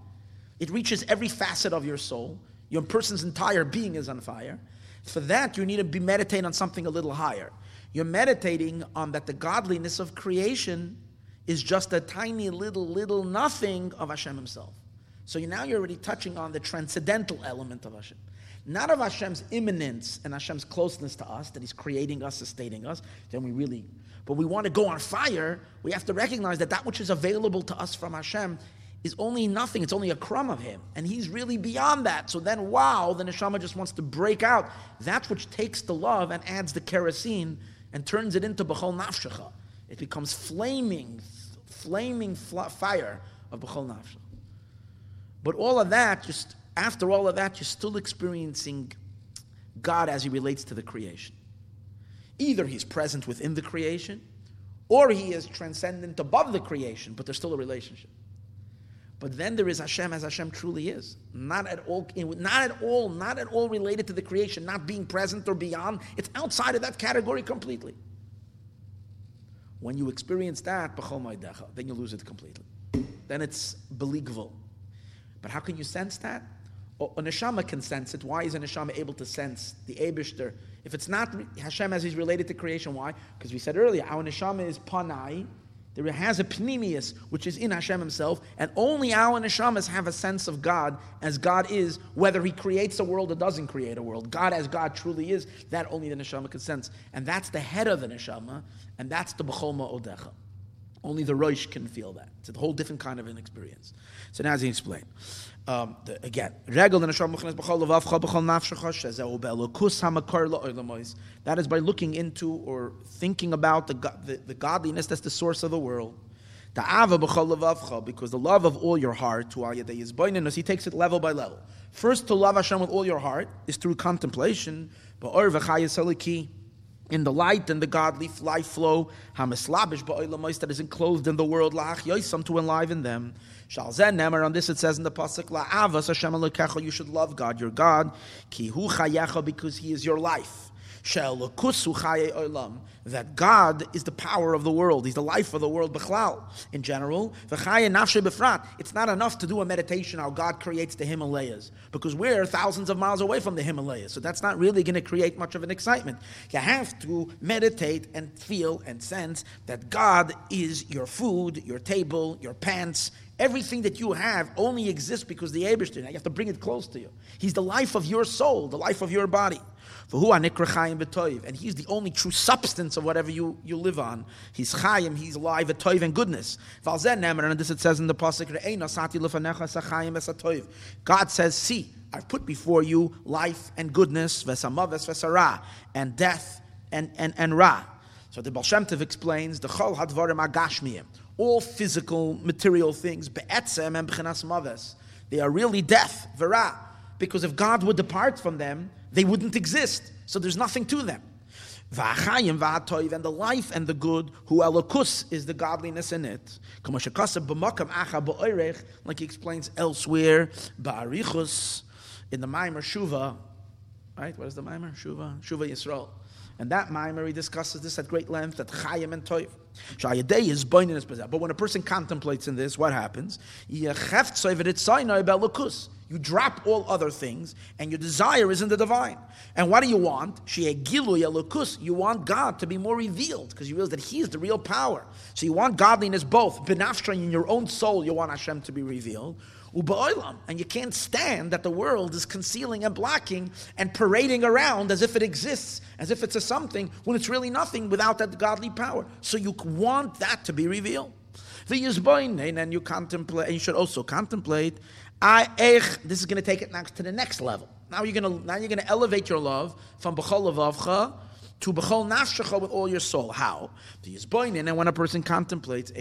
It reaches every facet of your soul. Your person's entire being is on fire. For that, you need to be meditating on something a little higher. You're meditating on that the godliness of creation is just a tiny little, little nothing of Hashem Himself. So now you're already touching on the transcendental element of Hashem. Not of Hashem's immanence and Hashem's closeness to us, that He's creating us, sustaining us, then we really, but we want to go on fire, we have to recognize that that which is available to us from Hashem is only nothing, it's only a crumb of Him. And He's really beyond that. So then, wow, the neshama just wants to break out. That's which takes the love and adds the kerosene and turns it into B'chol Nafshecha. It becomes flaming, flaming fire of B'chol Nafshecha. But all of that, just after all of that, you're still experiencing God as He relates to the creation. Either He's present within the creation, or He is transcendent above the creation, but there's still a relationship. But then there is Hashem as Hashem truly is. Not at all, not at all, not at all related to the creation, not being present or beyond. It's outside of that category completely. When you experience that, then you lose it completely. Then it's believable. But how can you sense that? A neshama can sense it. Why is a neshama able to sense the Abishter? If it's not Hashem as he's related to creation, why? Because we said earlier, our neshama is panai, there has a pnimius, which is in Hashem himself, and only our neshamas have a sense of God as God is, whether he creates a world or doesn't create a world. God as God truly is, that only the neshama can sense. And that's the head of the neshama, and that's the b'cholma odecha. Only the Rosh can feel that. It's a whole different kind of an experience. So now as he explained. Um, the, again, that is by looking into or thinking about the, the, the godliness that's the source of the world. Because the love of all your heart, he takes it level by level. First, to love Hashem with all your heart is through contemplation in the light and the godly life flow, hamislabish ba'olamais that is enclosed in the world, la'ach yoisam to enliven them. Shalzen nemer, on this it says in the pasuk, la'avas Hashem you should love God, your God, ki hu because He is your life that God is the power of the world. He's the life of the world, b'chlal, in general. It's not enough to do a meditation how God creates the Himalayas, because we're thousands of miles away from the Himalayas. So that's not really going to create much of an excitement. You have to meditate and feel and sense that God is your food, your table, your pants, Everything that you have only exists because the Abishter. You have to bring it close to you. He's the life of your soul, the life of your body. And he's the only true substance of whatever you, you live on. He's chayim, he's alive, a toiv and goodness. And this it says in the pasuk, God says, see, I've put before you life and goodness, and death and, and, and ra. So the Baal Shem Tov explains, the chol hadvarim agashmiyim, all physical, material things, be'etzem and b'chinas maves, they are really death, vera. Because if God would depart from them, they wouldn't exist. So there's nothing to them. And the life and the good, who elokus is the godliness in it. Like he explains elsewhere, ba'arichus, in the Maimer Shuva, right? What is the Maimer? Shuva? Shuva Yisrael. And that Maimer, he discusses this at great length, that Chayim and Toiv. Is But when a person contemplates in this, what happens? You drop all other things, and your desire is in the divine. And what do you want? You want God to be more revealed, because you realize that He is the real power. So you want godliness both. Benafsha in your own soul, you want Hashem to be revealed. And you can't stand that the world is concealing and blocking and parading around as if it exists, as if it's a something, when it's really nothing without that godly power. So you want that to be revealed. And you contemplate, and you should also contemplate, I, this is going to take it next to the next level. Now you're going to now you're going to elevate your love from b'chol levavcha to b'chol nafshecha with all your soul. How? And when a person contemplates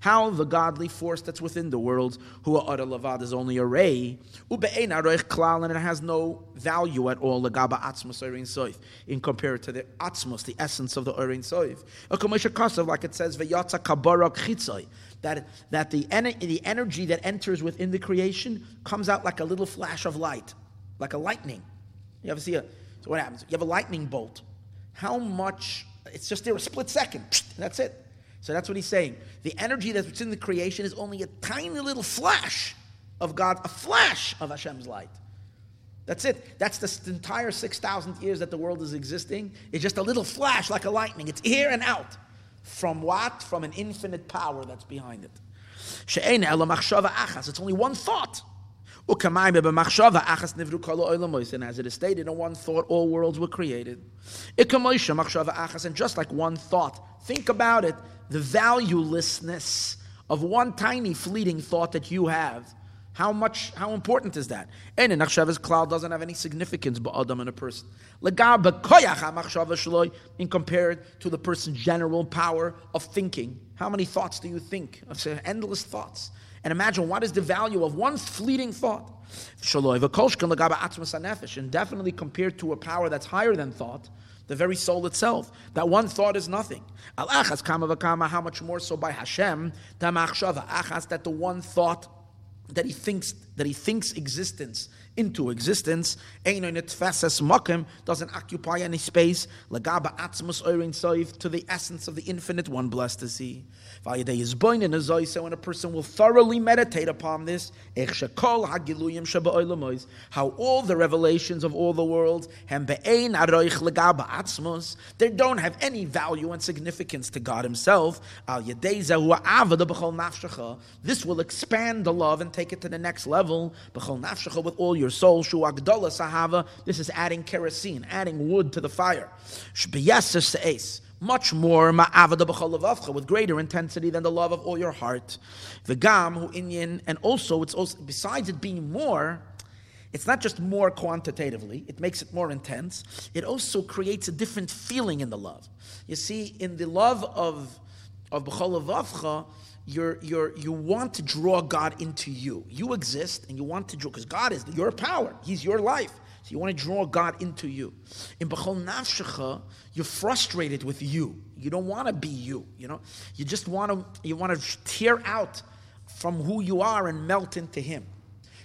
how the godly force that's within the world, who lavad, is only a ray, and it has no value at all, in compared to the atzmos, the essence of the orin soif. Like it says, that, that the, the energy that enters within the creation comes out like a little flash of light, like a lightning. You ever see a so what happens? You have a lightning bolt. How much? It's just there a split second. That's it. So that's what he's saying. The energy that's in the creation is only a tiny little flash of God, a flash of Hashem's light. That's it. That's the entire 6,000 years that the world is existing. It's just a little flash like a lightning. It's here and out. From what? From an infinite power that's behind it. It's only one thought. And as it is stated, in one thought all worlds were created. And just like one thought, think about it, the valuelessness of one tiny fleeting thought that you have. How much, how important is that? And in cloud doesn't have any significance but Adam in a person. In compared to the person's general power of thinking. How many thoughts do you think? Endless thoughts. And imagine what is the value of one fleeting thought. And definitely compared to a power that's higher than thought, the very soul itself. That one thought is nothing. Al achas kama how much more so by Hashem, tam achshava, achas, that the one thought that he thinks that he thinks existence into existence. Doesn't occupy any space. To the essence of the infinite one, blessed to see. So when a person will thoroughly meditate upon this, how all the revelations of all the worlds, they don't have any value and significance to God Himself. This will expand the love and take it to the next level. With all your soul, Shu agdala sahava. this is adding kerosene, adding wood to the fire much more with greater intensity than the love of all your heart. V'gam hu inyan, and also it's also besides it being more, it's not just more quantitatively, it makes it more intense. It also creates a different feeling in the love. You see, in the love of of b'cholavavcha, you're, you're, you want to draw God into you. You exist and you want to draw, because God is your power. He's your life. So you want to draw God into you. In B'chol Nafshecha, you're frustrated with you. You don't want to be you. You know, you just want to you want to tear out from who you are and melt into Him.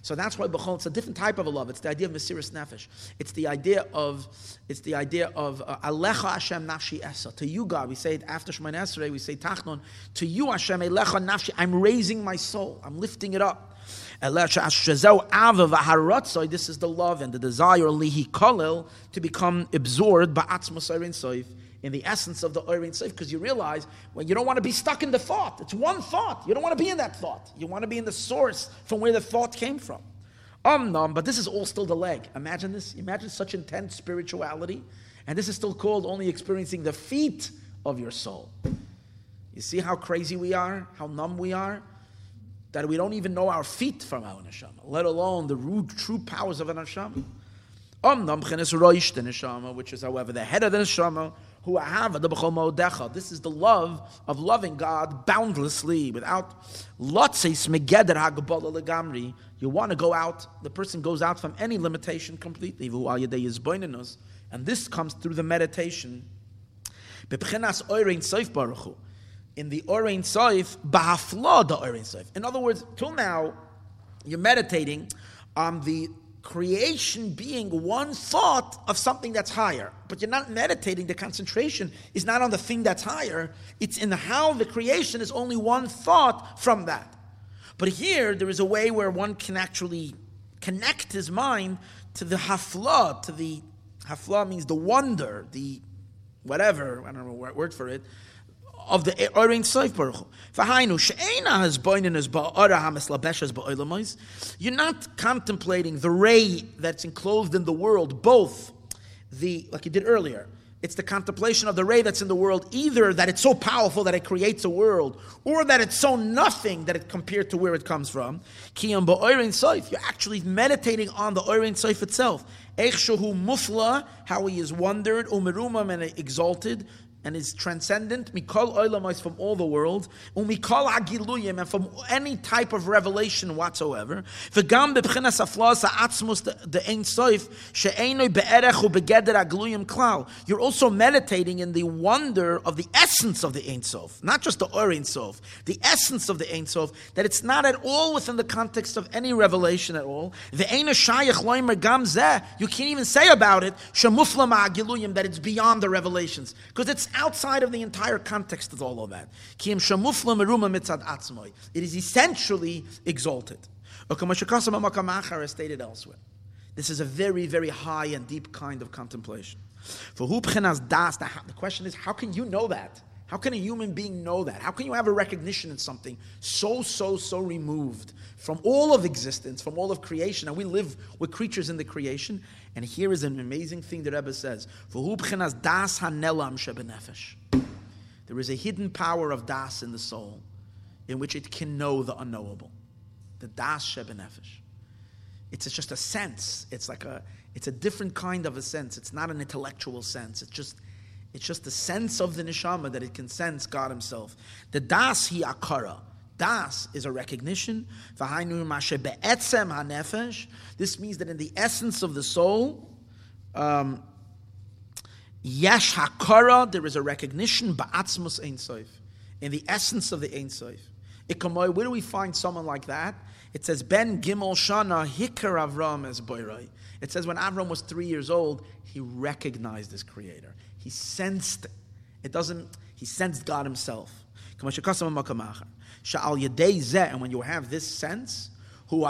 So that's why B'chol, it's a different type of a love. It's the idea of Mesiris Nefesh. It's the idea of, it's the idea of uh, Alecha Hashem Nafshi Esa. To you, God, we say it after Shemon Esrei, we say Tachnon. To you, Hashem, Elecha Nafshi, I'm raising my soul. I'm lifting it up. This is the love and the desire lihi kolel to become absorbed by atzmos in the essence of the Oirin Seif, because you realize when you don't want to be stuck in the thought. It's one thought. You don't want to be in that thought. You want to be in the source from where the thought came from. Um, um, but this is all still the leg. Imagine this. Imagine such intense spirituality, and this is still called only experiencing the feet of your soul. You see how crazy we are, how numb we are? that we don't even know our feet from our neshama, let alone the rude, true powers of an neshama. Which is, however, the head of the neshama, This is the love of loving God boundlessly, without lotzes megeder hagbala legamri. You want to go out. The person goes out from any limitation completely. And this comes through the meditation in the Orein Soif, Bahafla the Orein Soif. In other words, till now, you're meditating on the creation being one thought of something that's higher. But you're not meditating, the concentration is not on the thing that's higher, it's in how the creation is only one thought from that. But here, there is a way where one can actually connect his mind to the hafla, to the hafla means the wonder, the whatever, I don't know what word for it, of the Orein Seif Baruch Hu. Ba'ara ba'olamais. You're not contemplating the ray that's enclosed in the world, both the, like you did earlier, it's the contemplation of the ray that's in the world, either that it's so powerful that it creates a world, or that it's so nothing that it compared to where it comes from. Kiyam ba'orein Seif, you're actually meditating on the Orein Seif itself. Eich shehu mufla, how he is wondered, umerumam and exalted, and is transcendent, mikol oilamais from all the world, umikol agiluyim, and from any type of revelation whatsoever. V'gam bebchinas aflas ha'atzmus the ein soif, she'enoi be'erech u'begeder agiluyim klal. You're also meditating in the wonder of the essence of the ein sof, not just the or ein sof, the essence of the ein sof, that it's not at all within the context of any revelation at all. The ein loimer gam zeh, you can't even say about it, that it's beyond the revelations, because it's outside of the entire context of all of that. It is essentially exalted. As stated elsewhere. This is a very, very high and deep kind of contemplation. For who das, the question is, how can you know that? How can a human being know that? How can you have a recognition in something so, so, so removed from all of existence, from all of creation? And we live with creatures in the creation. And here is an amazing thing the Rebbe says: das There is a hidden power of das in the soul, in which it can know the unknowable. The das shebenefesh. It's just a sense. It's like a. It's a different kind of a sense. It's not an intellectual sense. It's just it's just the sense of the neshama that it can sense God Himself. The das hi akara. Das is a recognition. This means that in the essence of the soul, um, yesh hakara, there is a recognition. Ba'atzmus ein soif. In the essence of the ein soif. Where do we find someone like that? It says Ben Gimel Shana Hikar Avram as Boirai. It says when Avram was three years old, he recognized his creator. He sensed it. doesn't, he sensed God himself. And when you have this sense, through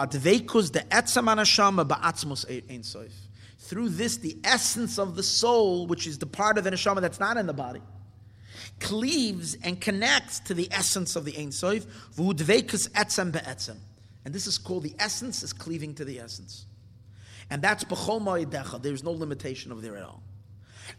this, the essence of the soul, which is the part of the neshama that's not in the body, cleaves and connects to the essence of the Ein Sof. And this is called the essence is cleaving to the essence. And that's b'chol There's no limitation of there at all.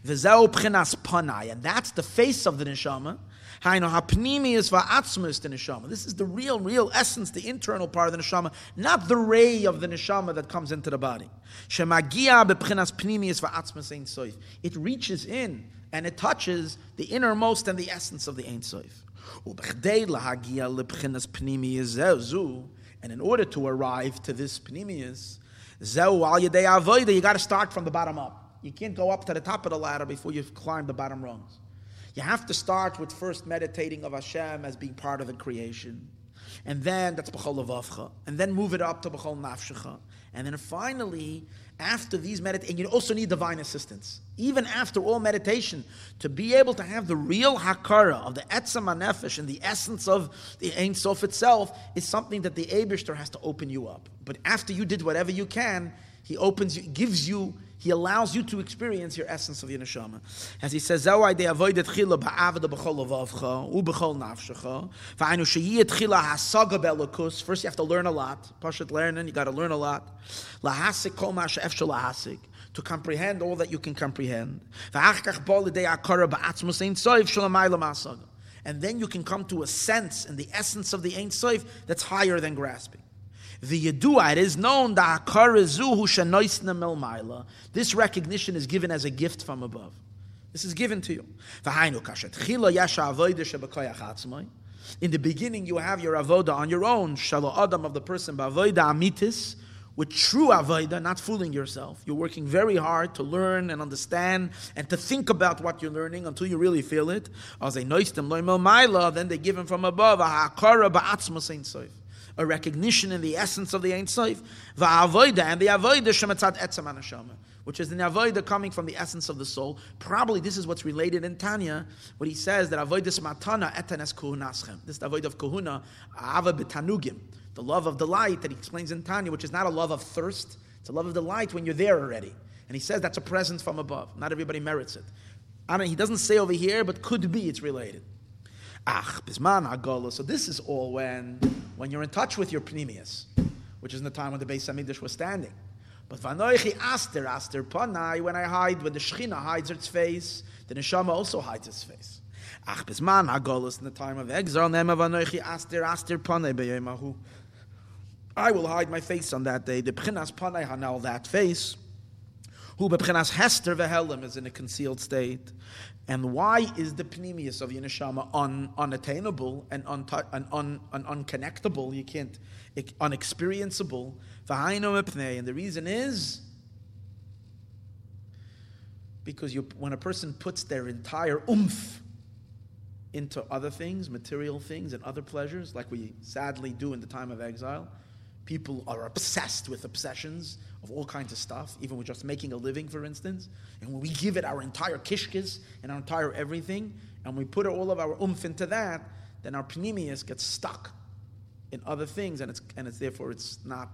V'zeu pchinas panai, and that's the face of the neshama. Hainu hapnimius va'atzmus the neshama. This is the real, real essence, the internal part of the neshama, not the ray of the neshama that comes into the body. Shemagia bepchinas pnimius va'atzmus ein soif. It reaches in and it touches the innermost and the essence of the ein soif. And in order to arrive to this pnimius, you got to start from the bottom up. You can't go up to the top of the ladder before you've climbed the bottom rungs. You have to start with first meditating of Hashem as being part of the creation. And then that's B'chol Levavcha. And then move it up to B'chol Nafshecha. And then finally, after these meditations, and you also need divine assistance. Even after all meditation, to be able to have the real Hakara of the Etzem HaNefesh and the essence of the Ein Sof itself is something that the Abishter has to open you up. But after you did whatever you can, he opens you, gives you he allows you to experience your essence of your neshama. As he says, "Zawai de avoidet chila ba'avda b'chol avavcha u b'chol nafshecha v'aynu sheyiyet chila hasaga belakus." First, you have to learn a lot. Pashat learning, you got to learn a lot. Lahasik kol ma she'efshel lahasik to comprehend all that you can comprehend. V'achkach bol de akara ba'atzmus ein soif shalamayla masaga. And then you can come to a sense in the essence of the Ein Soif that's higher than grasping. The Yedua, it is known this recognition is given as a gift from above. This is given to you. In the beginning, you have your avoda on your own, shalom adam of the person, ba'avoda amitis, with true avoda, not fooling yourself. You're working very hard to learn and understand and to think about what you're learning until you really feel it. Then they give him from above a hakara ba'atzma soif a recognition in the essence of the Ein Sof, va'avoida, and the avoida shematzat etzem anashama, which is the avoida coming from the essence of the soul. Probably this is what's related in Tanya, when he says that avoida matana etanes kuhunaschem. This avoida of kuhuna, ava betanugim. The love of delight that he explains in Tanya, which is not a love of thirst, it's a love of delight when you're there already. And he says that's a presence from above. Not everybody merits it. I mean, he doesn't say over here, but could be it's related. Ach, bisman agola. So this is all when when you're in touch with your pnimius, which is in the time when the Beis Hamikdash was standing. But vanoichi aster aster panai. When I hide, when the Shechina hides its face, the neshama also hides its face. Ach bisman agolos in the time of exile. Nema vanoichi aster aster panai beyemahu. I will hide my face on that day. The pchinas panai hanal that face who bepchenas hester vehelim is in a concealed state. And why is the pnimius of Yinashama un, unattainable and, untu- and, un, and unconnectable? You can't, unexperienceable. And the reason is because you, when a person puts their entire oomph into other things, material things, and other pleasures, like we sadly do in the time of exile, people are obsessed with obsessions of all kinds of stuff, even with just making a living, for instance. And when we give it our entire kishkis and our entire everything, and we put all of our oomph into that, then our pnimius gets stuck in other things, and it's and it's therefore it's not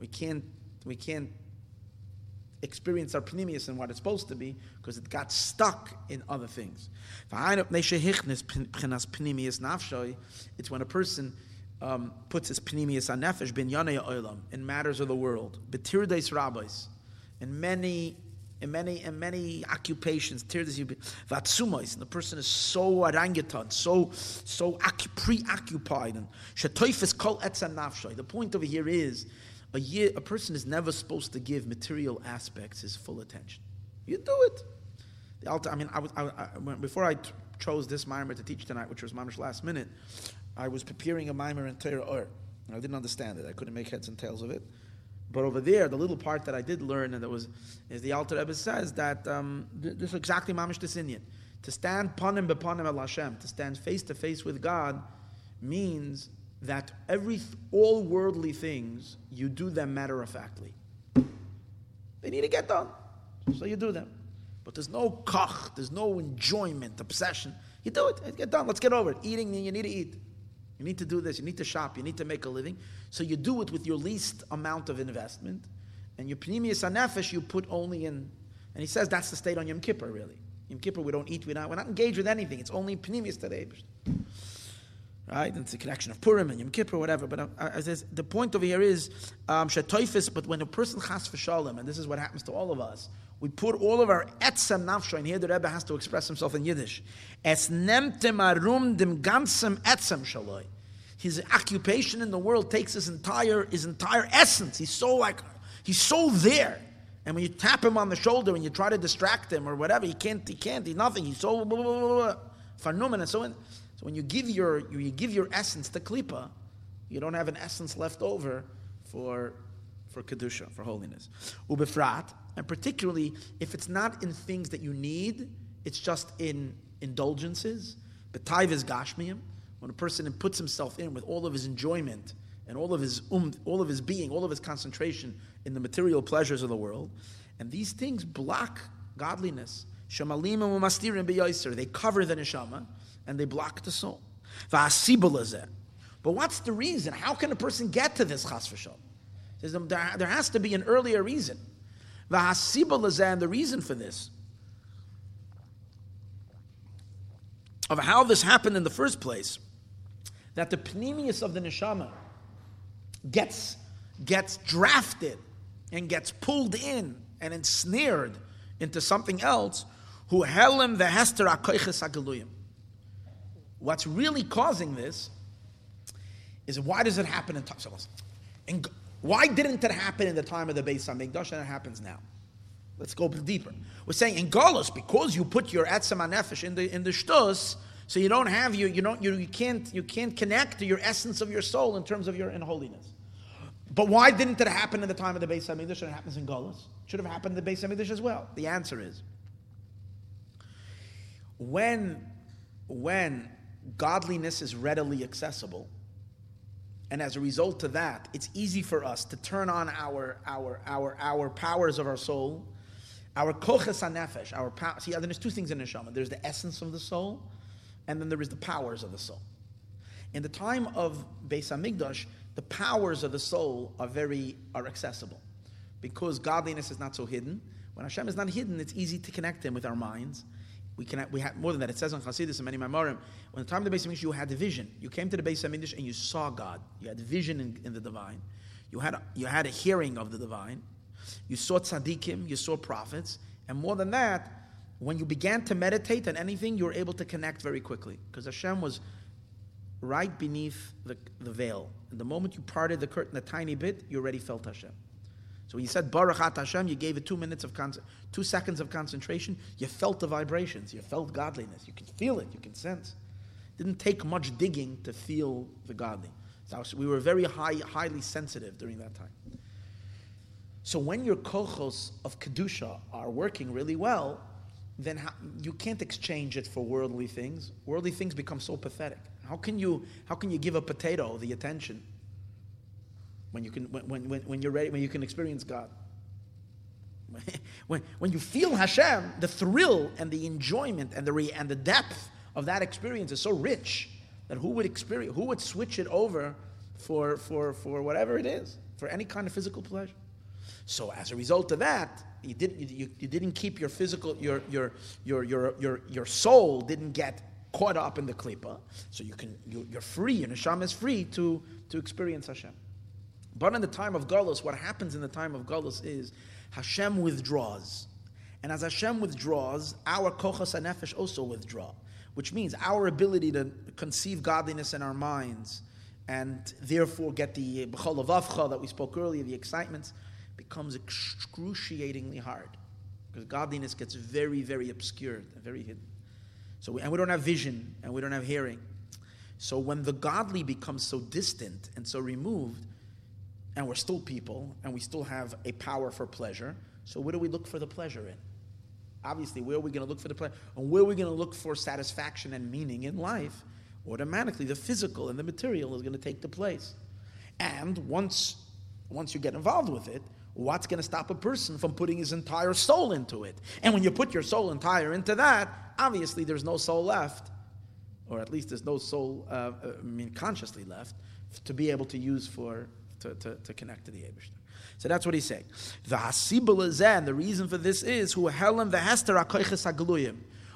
we can't we can't experience our pnimius and what it's supposed to be because it got stuck in other things. It's when a person um, puts his pnimius on nefesh bin olam in matters of the world, betirdes rabbis, in many in many in many occupations, tirdes vatsumais, and the person is so orangutan, so so preoccupied, and shetoifis kol etzem nafshay. The point over here is a year, a person is never supposed to give material aspects his full attention. You do it. The altar, I mean, I was, I, I, before I t- chose this mimer to teach tonight, which was mamish last minute, I was preparing a mimer in Torah Or. And I didn't understand it. I couldn't make heads and tails of it. But over there, the little part that I did learn, and that was, is the Alter Rebbe says that um, this is exactly mamish Inyan. To stand panim bepanim el Hashem, to stand face to face with God, means that every all worldly things you do them matter of factly. They need to get done, so you do them. But there's no kach, there's no enjoyment, obsession. You do it, get done. Let's get over it. Eating, you need to eat. You need to do this, you need to shop, you need to make a living. So you do it with your least amount of investment. And your pnimius anefesh you put only in, and he says that's the state on Yom Kippur, really. Yom Kippur, we don't eat, we're not, we're not engaged with anything. It's only pnimius today. Right? And it's a connection of Purim and Yom Kippur, whatever. But uh, uh the point over here is, um, but when a person chas v'shalom, and this is what happens to all of us, we put all of our etzem nafsho, and here the Rebbe has to express himself in Yiddish. Es nemtem arum dem ganzem etzem shaloi. His occupation in the world takes his entire his entire essence. He's so like he's so there. And when you tap him on the shoulder and you try to distract him or whatever, he can't. He can't. He's nothing. He's so blah, so. So when you give your you give your essence to klipa, you don't have an essence left over for for kedusha for holiness. Ubefrat, and particularly if it's not in things that you need, it's just in indulgences. Betayv is gashmiim. When a person puts himself in with all of his enjoyment and all of his um, all of his being, all of his concentration in the material pleasures of the world, and these things block godliness. Shemalim and They cover the neshama and they block the soul. But what's the reason? How can a person get to this chas v'shal? There has to be an earlier reason. The hasibah and the reason for this, of how this happened in the first place, that the pnimius of the neshama gets, gets drafted and gets pulled in and ensnared into something else, who helim the hester akoiches What's really causing this is why does it happen in Tafsilas? Why didn't it happen in the time of the Beis Hamikdash and it happens now? Let's go deeper. We're saying in Golos, because you put your etzem nefesh in the in the shtus, so you don't have you you don't you, you can't you can't connect to your essence of your soul in terms of your in holiness. But why didn't it happen in the time of the Beis Hamikdash and it happens in Golos? Should have happened in the Beis Hamikdash as well. The answer is when when godliness is readily accessible, and as a result of that, it's easy for us to turn on our our our our powers of our soul, our koches nefesh, our power. See, there's two things in neshama. There's the essence of the soul, and then there is the powers of the soul. In the time of Beis Hamikdash, the powers of the soul are very are accessible, because godliness is not so hidden. When Hashem is not hidden, it's easy to connect Him with our minds. We can we have more than that. It says on Chassidus and many Mamorim, when the time of the Beis Hamikdash, you had the vision. You came to the Beis Hamikdash and you saw God. You had a vision in, in the divine. You had a, you had a hearing of the divine. You saw tzaddikim. You saw prophets. And more than that, when you began to meditate on anything, you were able to connect very quickly because Hashem was right beneath the, the veil. And the moment you parted the curtain a tiny bit, you already felt Hashem. So when you said Baruch Hashem, you gave it two minutes of con- two seconds of concentration. You felt the vibrations. You felt godliness. You can feel it. You can sense. It didn't take much digging to feel the godly. So we were very high, highly sensitive during that time. So when your kochos of kedusha are working really well, then how, you can't exchange it for worldly things. Worldly things become so pathetic. How can you, how can you give a potato the attention when, you can, when, when, when you're ready, when you can experience God? when, when you feel Hashem, the thrill and the enjoyment and the, re, and the depth of that experience is so rich that who would experience, who would switch it over for, for, for whatever it is, for any kind of physical pleasure? So as a result of that, you didn't, you, you didn't keep your physical, your, your, your, your, your, your soul didn't get caught up in the klipa. So you can, you, are free, your neshama is free to, to experience Hashem. But in the time of Galus, what happens in the time of Galus is Hashem withdraws. And as Hashem withdraws, our kochas and nefesh also withdraw, which means our ability to conceive godliness in our minds and therefore get the eh, b'chol avavcha that we spoke earlier, the excitements, becomes excruciatingly hard because godliness gets very, very obscured and very hidden. So, we, and we don't have vision and we don't have hearing. So when the godly becomes so distant and so removed, and we're still people and we still have a power for pleasure, so where do we look for the pleasure in? Obviously, where are we going to look for the pleasure? And where are we going to look for satisfaction and meaning in life? Automatically, the physical and the material is going to take the place. And once, once you get involved with it, what's going to stop a person from putting his entire soul into it? And when you put your soul entire into that, obviously there's no soul left, or at least there's no soul, uh, uh I mean, consciously left, to be able to use for to, to, to connect to the Abishter. So that's what he's saying. The hasibul and the reason for this is who helam the hester akoiches.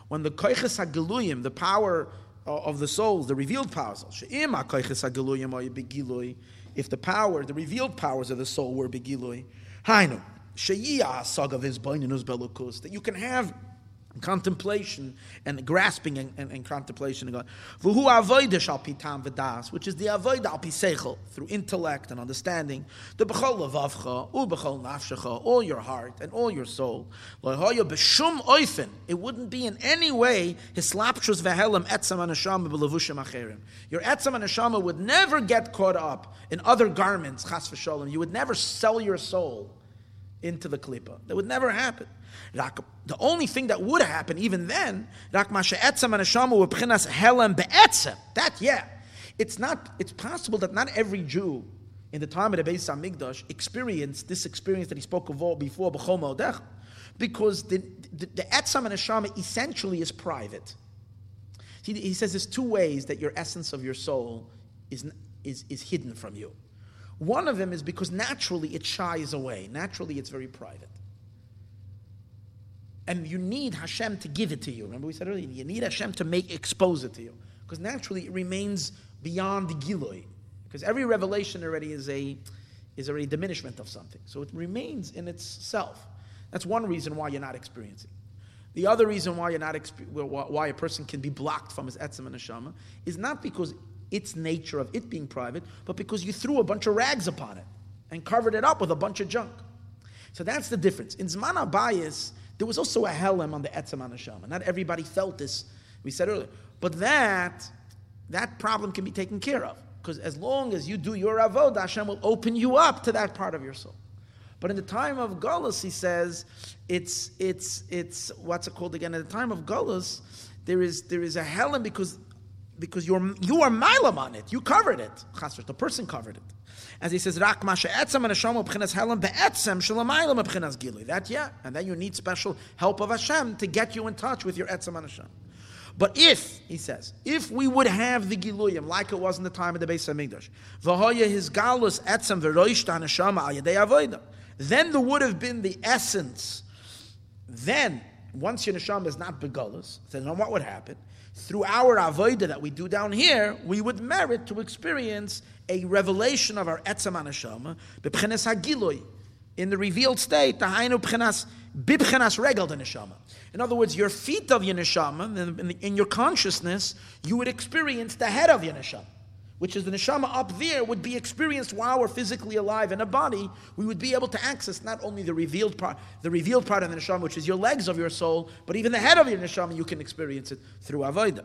When the koiches hageluyim, the power of the souls, the revealed powers, she'im akoiches hageluyim or if the power, the revealed powers of the soul were begilui, Hainu, sheyiyah sagav his belukus, that you can have contemplation and grasping and, and, and contemplation of God. V'hu avodah shal pitam v'das, which is the avoid al pisechel, through intellect and understanding. The b'chol levavcha, u nafshecha, all your heart and all your soul. Lo'hoya b'shum oifen, it wouldn't be in any way hislapshus v'helam etzam anashama b'levushim acherim. Your etzam anashama would never get caught up in other garments, chas v'sholem. You would never sell your soul into the klipa. That would never happen. The only thing that would happen even then, that yeah, it's not. It's possible that not every Jew in the time of the Beis Hamikdash experienced this experience that he spoke of before because the the, the etzam and neshama essentially is private. He says there's two ways that your essence of your soul is, is, is hidden from you. One of them is because naturally it shies away. Naturally, it's very private. And you need Hashem to give it to you. Remember we said earlier, you need Hashem to make expose it to you. Because naturally it remains beyond the Giloi. Because every revelation already is a is already a diminishment of something. So it remains in itself. That's one reason why you're not experiencing. The other reason why you're not why a person can be blocked from his etzem and neshama is not because its nature of it being private, but because you threw a bunch of rags upon it and covered it up with a bunch of junk. So that's the difference. In Zman Abayis, there was also a helem on the Etzem Anashama. Not everybody felt this, we said earlier. But that, that problem can be taken care of. Because as long as you do your avodah, Hashem will open you up to that part of your soul. But in the time of Gullus, he says, it's, it's, it's, what's it called again? At the time of Gullus, there is, there is a helen because because you're you are milam on it. You covered it. The person covered it. As he says, Rak masha etzem and Hashem b'chinas helam be'etzem gilui. That yeah, and then you need special help of Hashem to get you in touch with your etzem and Hashem. But if, he says, if we would have the Giluyim like it was in the time of the Beis HaMikdash, v'hoya his galus etzem v'roishta then there would have been the essence. Then, once your neshama is not begalus, then what would happen? Through our avodah that we do down here, we would merit to experience a revelation of our etzem neshama, b'pchenes hagiloy, in the revealed state, tahainu pchenas bibchenas regel the neshama. In other words, your feet of your neshama, in your consciousness, you would experience the head of your neshama, which is the neshama up there would be experienced while we're physically alive in a body. We would be able to access not only the revealed part, the revealed part of the neshama, which is your legs of your soul, but even the head of your neshama, you can experience it through avodah.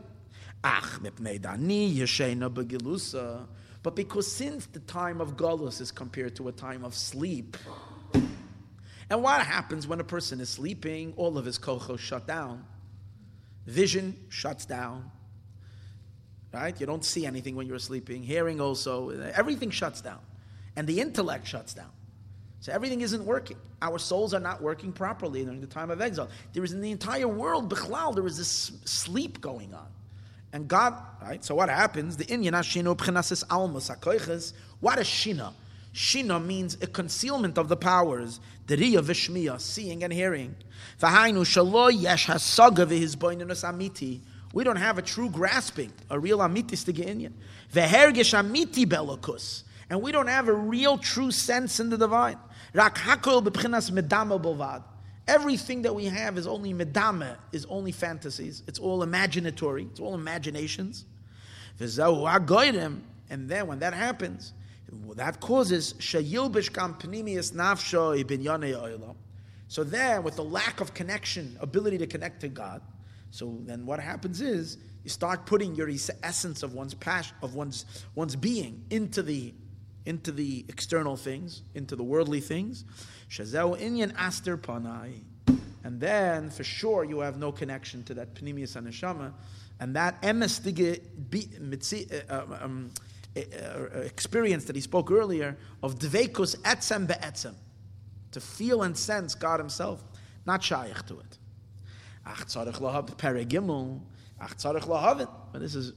But because since the time of Galus is compared to a time of sleep, and what happens when a person is sleeping? All of his kochos shut down. Vision shuts down. Right? You don't see anything when you're sleeping. Hearing also. Everything shuts down. And the intellect shuts down. So everything isn't working. Our souls are not working properly during the time of exile. There is in the entire world, Bichlal, there is this sleep going on. And God, right? So what happens? The Inyan Ashino ah, Pchenasis Almas What is Shina? Shina means a concealment of the powers. Deriya vishmiya, seeing and hearing. V'hainu shalo yesh hasaga v'hizboinus amiti. We don't have a true grasping, a real amitis to Ve'hergish amiti belokus. And we don't have a real true sense in the divine. Rak hakol b'pchinas medama bovad. Everything that we have is only medama, is only fantasies. It's all imaginatory. It's all imaginations. And then when that happens, that causes shayilbish kam pnimius nafsho oilam. So then, with the lack of connection, ability to connect to God, so then what happens is you start putting your essence of one's passion, of one's one's being into the into the external things, into the worldly things. Shazau inyan aster panai. And then, for sure, you have no connection to that pnimius aneshama, and that uh, uh, um, experience that he spoke earlier of dveikus etzem be'etzem, to feel and sense God Himself, not shaykh to it. Ach tzarich lahav perigimul, ach tzarich lahavit. But this is,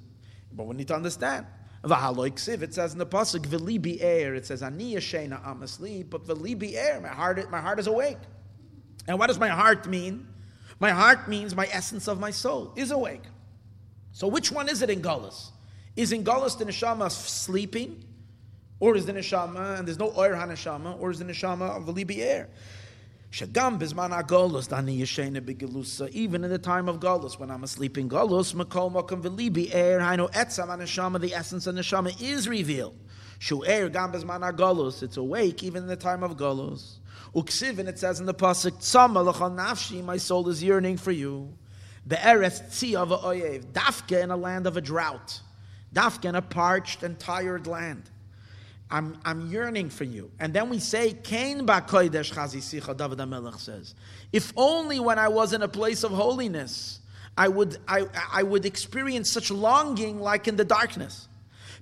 but we need to understand. V'haloiksiv, it says in the pasuk, v'libi air, it says, ani yashena, I'm asleep, but v'libi air, my heart, my heart is awake. And what does my heart mean? My heart means my essence of my soul is awake. So which one is it in Gullus? Is in Galus the neshama sleeping? Or is the neshama, and there's no oir haneshama, or is the neshama of libi air? Er? Shagam bizman agolus dani yeshena begelusa. Even in the time of galus, when I'm asleep in galus, makol makom v'libi er air haino etzam aneshama. The essence of neshama is revealed. Shu air gam bizman agolus. It's awake even in the time of galus. Uksiv and it says in the pasuk tzama nafshi. My soul is yearning for you. Be'eretz tzia v'oyev. Dafke in a land of a drought. Dafka in a parched and tired land. I'm, I'm yearning for you. And then we say, Kain chazisicha, David says. If only when I was in a place of holiness, I would, I, I would experience such longing like in the darkness.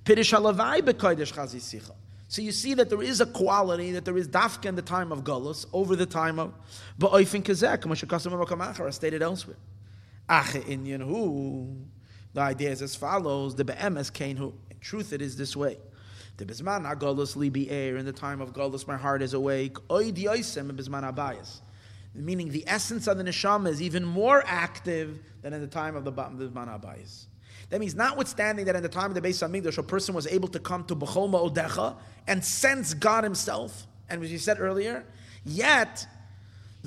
Chazisicha. So you see that there is a quality, that there is dafka in the time of Gullus, over the time of Ba'oifin Kazek, Mashakasim stated elsewhere. Ache inyan hu. The idea is as follows: the be'emes kain who. In truth, it is this way. The bisman agolus libi air. In the time of golus, my heart is awake. Oy diosem bisman abayas. Meaning, the essence of the neshama is even more active than in the time of the bisman abayas. That means, notwithstanding that in the time of the Beis Hamikdash, a person was able to come to Bechol Odecha and sense God Himself, and as you said earlier, yet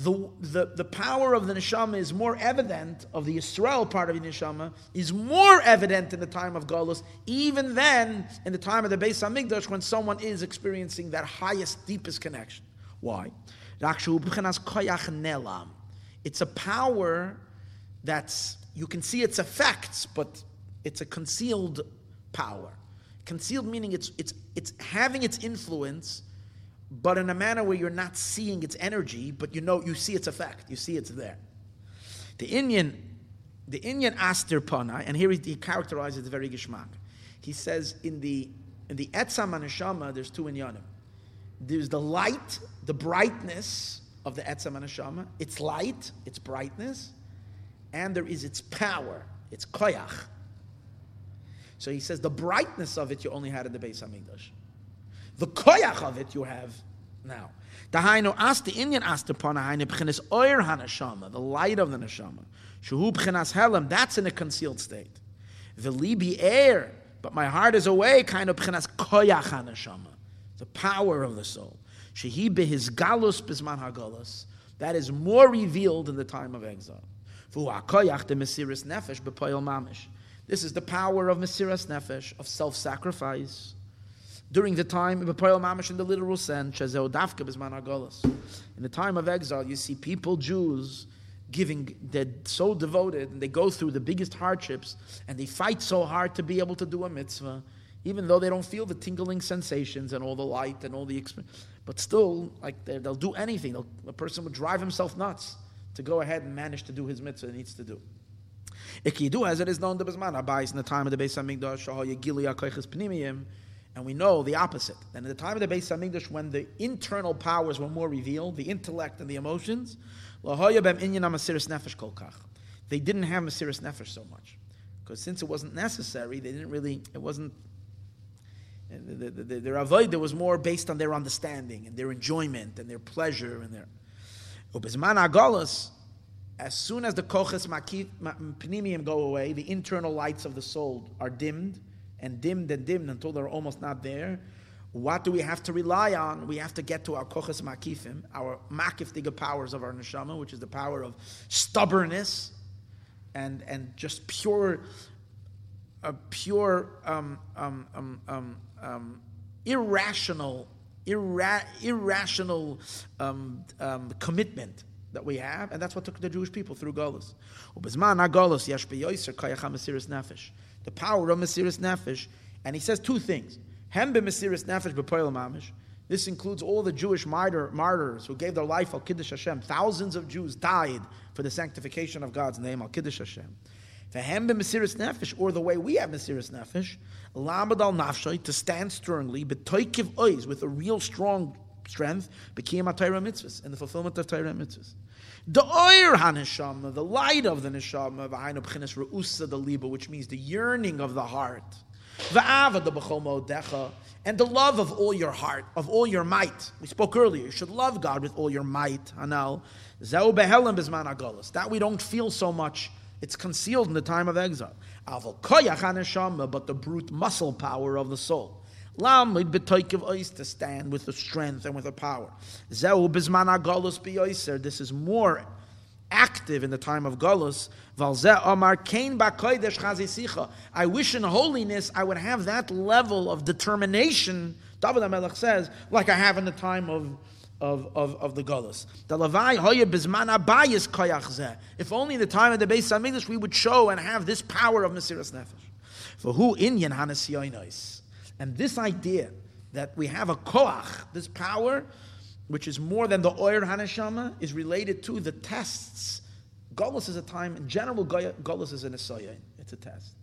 the, the, the power of the neshama is more evident, of the Israel part of the neshama, is more evident in the time of Galus, even then in the time of the Beis Hamikdash, when someone is experiencing that highest, deepest connection. Why? It's a power that's, you can see its effects, but it's a concealed power. Concealed meaning it's, it's, it's having its influence but in a manner where you're not seeing its energy, but you know you see its effect, you see it's there. The inyan, the inyan Aster Pana, and here he, characterizes it very gishmak. He says in the in the Etzam Anashama, there's two inyanim. There's the light, the brightness of the Etzam Anashama. It's light, its brightness, and there is its power, It's koyach. So he says the brightness of it you only had in the Beis Hamikdash. The koyach of it you have now. Dahainu as the inyan asked upon hainu b'chinas oir the light of the neshama. Shuhu b'chinas helam, that's in a concealed state. The libi air, but my heart is away, kind of b'chinas koyach hanashama, the power of the soul. Shehi his galus bisman hagalus, that is more revealed in the time of exile. This is the power of Mesiras Nefesh, of self sacrifice. During the time of in the literal sense, in the time of exile, you see people, Jews, giving, they're so devoted, and they go through the biggest hardships, and they fight so hard to be able to do a mitzvah, even though they don't feel the tingling sensations and all the light and all the experience. But still, like they'll do anything. They'll, a person would drive himself nuts to go ahead and manage to do his mitzvah he needs to do. Ikidu, as it is known, the Bezman Abayis in the time of the Beis Hamikdash, Pnimiyim, and we know the opposite. And in the time of the Beis Hamikdash, when the internal powers were more revealed, the intellect and the emotions, they didn't have Mesiris Nefesh so much. Because since it wasn't necessary, they didn't really, it wasn't, the, the, the, their was more based on their understanding and their enjoyment and their pleasure and their. As soon as the koches pnimium go away, the internal lights of the soul are dimmed and dimmed and dimmed until they're almost not there. What do we have to rely on? We have to get to our koches makifim, our makiftiga powers of our neshama, which is the power of stubbornness and and just pure, a pure um, um, um, um, um irrational irra- irrational um, commitment that we have, and that's what took the Jewish people through Golos. The power of Mesiris Nefesh, and he says two things. Hem Mesiris Nefesh mamish. This includes all the Jewish martyr, martyrs who gave their life al Kiddush Hashem. Thousands of Jews died for the sanctification of God's name al Kiddush Hashem. Vehem Mesiris Nefesh, or the way we have Mesiris Nefesh, Lamad al Nafshay, to stand sternly, but Toikiv Ois, with a real strong strength, became a Torah mitzvahs, in the fulfillment of Torah mitzvahs. The the light of the neshama, v'hainu b'chinas re'usa the liba, which means the yearning of the heart. The b'chol and the love of all your heart, of all your might. We spoke earlier, you should love God with all your might. Hanal. Zeu. That we don't feel so much it's concealed in the time of exile. But the brute muscle power of the soul. Lam Idbik Ois to stand with the strength and with the power. This is more active in the time of Golos. I wish in holiness I would have that level of determination, David HaMelech says, like I have in the time of of, of, of the Golas. The Levai Hoya Bizman Abayis Koyach If only in the time of the Beis Hamikdash we would show and have this power of Mesiras Nefesh. For who in Inyan Hanasiyoinos. And this idea that we have a Koach, this power, which is more than the Oyer Hanashama, is related to the tests. Golas is a time, in general, Golas is an Asoyin. It's a test.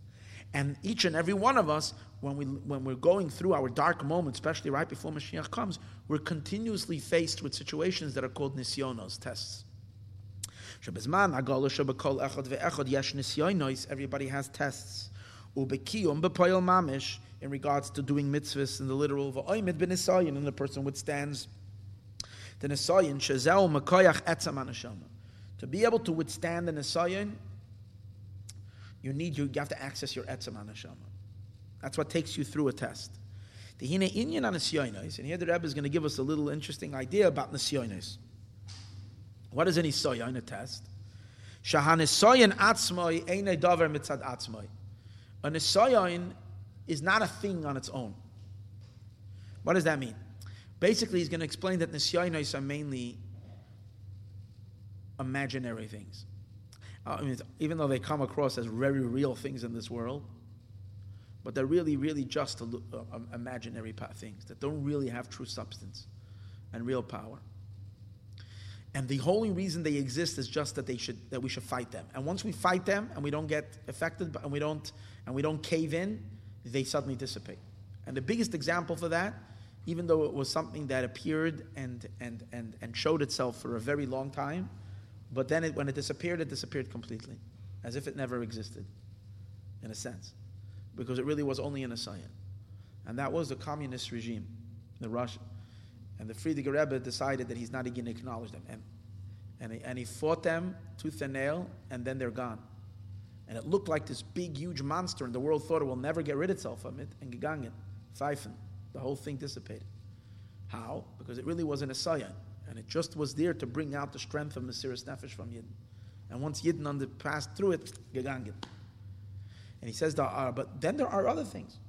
And each and every one of us, when, we, when we're going through our dark moments, especially right before Mashiach comes, we're continuously faced with situations that are called nisyonos, tests. Everybody has tests. In regards to doing mitzvahs in the literal v'oimid ben and the person withstands the nisayin shezeu makoyach etzam To be able to withstand the nisayin, you need you, you have to access your etzem neshama. That's what takes you through a test. The hine inyan anisyonis, and here the Rebbe is going to give us a little interesting idea about nisyonis. What is an isoyon, a test? Shahanisoyon atzmoi eine davar mitzad atzmoi. An isoyon is not a thing on its own. What does that mean? Basically, he's going to explain that nisyonis are mainly imaginary things. Uh, I mean, even though they come across as very real things in this world, but they're really, really just uh, imaginary things that don't really have true substance and real power. And the only reason they exist is just that they should that we should fight them. And once we fight them and we don't get affected and we don't and we don't cave in, they suddenly dissipate. And the biggest example for that, even though it was something that appeared and and and, and showed itself for a very long time, but then it, when it disappeared, it disappeared completely, as if it never existed. in a sense, because it really was only an Nisayan. And that was the communist regime, the Russia. And the Frierdiker Rebbe decided that he's not going to acknowledge them. And, and, he, and he fought them tooth and nail, and then they're gone. And it looked like this big, huge monster, and the world thought it will never get rid of itself from it. And gegangen, pfeifen, the whole thing dissipated. How? Because it really wasn't a sayan, and it just was there to bring out the strength of Mesiris Nefesh from Yidden. And once Yidden under, passed through it, gegangen. And he says there are, but then there are other things.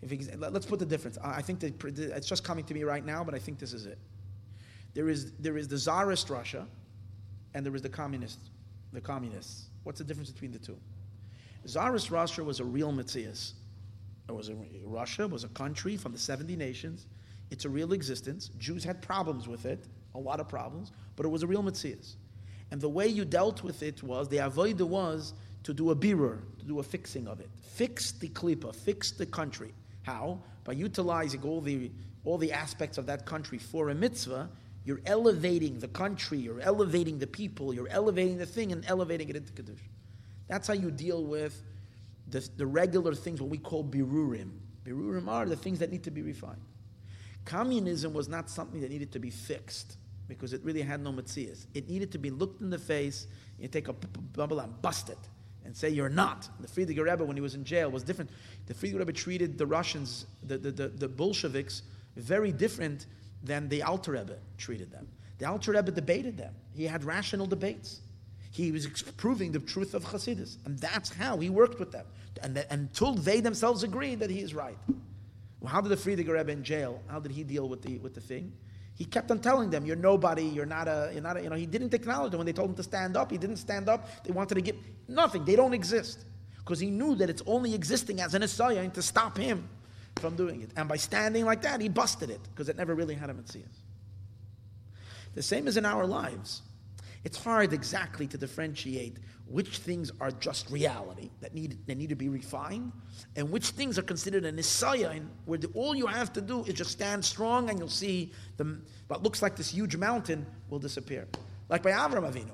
If he, let's put the difference. I think that it's just coming to me right now, but I think this is it. There is, there is the Tsarist Russia, and there is the communist, the communists. What's the difference between the two? Tsarist Russia was a real metzius. It was a, Russia was a country from the 70 nations. It's a real existence. Jews had problems with it, a lot of problems, but it was a real metzius. And the way you dealt with it was, the avoida was to do a birur, to do a fixing of it. Fix the klipa, fix the country. How? By utilizing all the, all the aspects of that country for a mitzvah, you're elevating the country, you're elevating the people, you're elevating the thing and elevating it into Kiddush. That's how you deal with the, the regular things, what we call birurim. Birurim are the things that need to be refined. Communism was not something that needed to be fixed because it really had no matzias. It needed to be looked in the face, you take a bubble and bust it and say you're not. The Frierdiker Rebbe, when he was in jail, was different. The Frierdiker Rebbe treated the Russians, the, the, the, the Bolsheviks, very different than the Alter Rebbe treated them. The Alter Rebbe debated them. He had rational debates. He was proving the truth of Hasidus. And that's how he worked with them. And until they themselves agreed that he is right. Well, how did the Frierdiker Rebbe in jail, how did he deal with the, with the thing? He kept on telling them, "You're nobody. You're not a. You're not a." You know, he didn't acknowledge them when they told him to stand up. He didn't stand up. They wanted to give nothing. They don't exist because he knew that it's only existing as an Asaya to stop him from doing it. And by standing like that, he busted it because it never really had a metzius. The same as in our lives. It's hard exactly to differentiate which things are just reality that need, that need to be refined and which things are considered an isayan where the, all you have to do is just stand strong and you'll see the, what looks like this huge mountain will disappear. Like by Avram Avinu.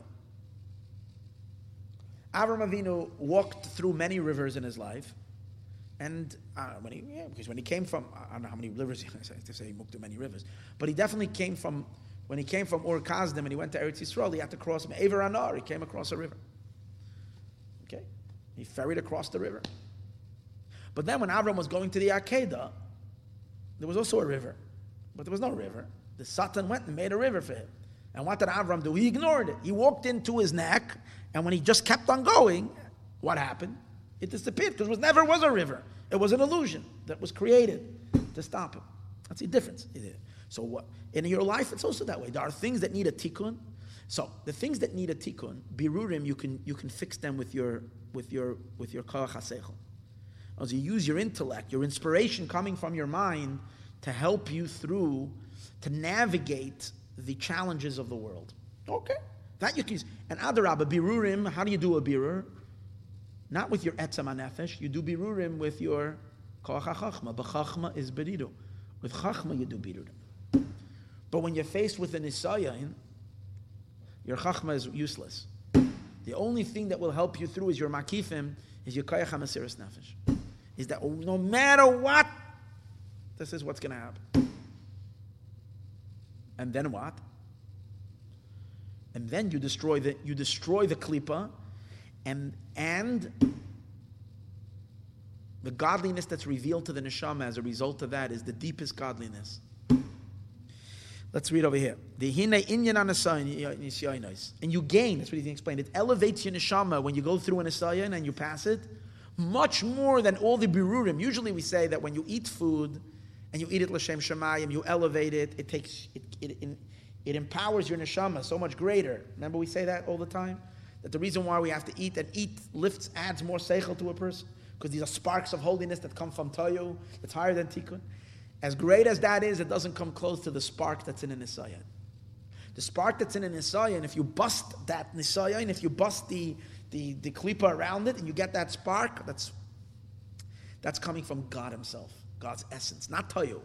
Avram Avinu walked through many rivers in his life and uh, when he, yeah, because when he came from, I don't know how many rivers, *laughs* I to say he moved to many rivers, but he definitely came from, when he came from Ur Kasdim and he went to Eretz Yisrael, he had to cross Aver Anar, he came across a river. Okay? He ferried across the river. But then when Avram was going to the Akedah, there was also a river, but there was no river. The Satan went and made a river for him. And what did Avram do? He ignored it. He walked into his neck, and when he just kept on going, what happened? It disappeared because it was, never was a river. It was an illusion that was created to stop it. That's the difference. So what in your life, it's also that way. There are things that need a tikkun. So the things that need a tikkun, birurim, you can you can fix them with your with your with your koach As you use your intellect, your inspiration coming from your mind to help you through to navigate the challenges of the world. Okay, that you can use. And adarabba birurim. How do you do a birur? Not with your etzam nefesh. You do birurim with your koach chachma. B'chachma is beridu. With chachma you do birurim. But when you're faced with an isayin, your chachma is useless. The only thing that will help you through is your makifim, is your koach hamasiris nefesh. Is that no matter what, this is what's going to happen. And then what? And then you destroy the you destroy the klipa and, and the godliness that's revealed to the neshama as a result of that is the deepest godliness. Let's read over here. And you gain. That's what he explained. It elevates your neshama when you go through an asayan and you pass it, much more than all the birurim. Usually, we say that when you eat food and you eat it l'shem shemayim, you elevate it. It takes it, it, it empowers your neshama so much greater. Remember, we say that all the time that the reason why we have to eat and eat lifts adds more seichel to a person because these are sparks of holiness that come from Toyu that's higher than Tikkun. As great as that is, it doesn't come close to the spark that's in an Nisayan. The spark that's in an Nisayan, if you bust that Nisayan, if you bust the, the, the klipa around it and you get that spark, that's, that's coming from God Himself, God's essence, not Toyu,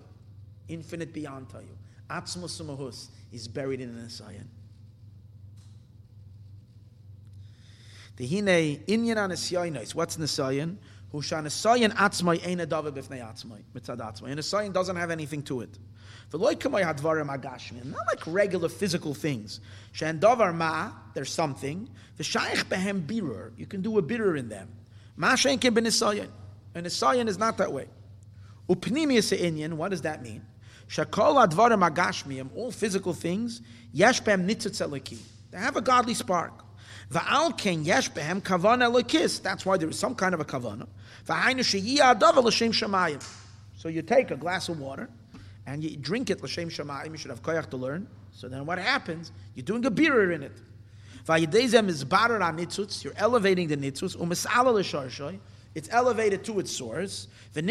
infinite beyond Toyu. Atzmus Sumahus is buried in an Nisayan. The hine inyan anisyoinis. What's nisyoin? Hushan nisyoin atzmai ein adava b'fnei atzmai. Mitzad atzmai. And nisyoin doesn't have anything to it. V'loy kamay hadvarim agashmi. Not like regular physical things. Shen davar ma, there's something. V'shayich behem birur. You can do a birur in them. Ma shein ken b'nisyoin. And nisyoin is not that way. Upnimiyas inyan, what does that mean? Shakol advarim agashmiyim, all physical things, yesh behem nitzitzeliki. They have a godly spark. That's why there is some kind of a kavana. So you take a glass of water and you drink it. You should have koyach to learn. So then what happens? You're doing a beer in it. Is. You're elevating the nitzutz. It's elevated to its source. And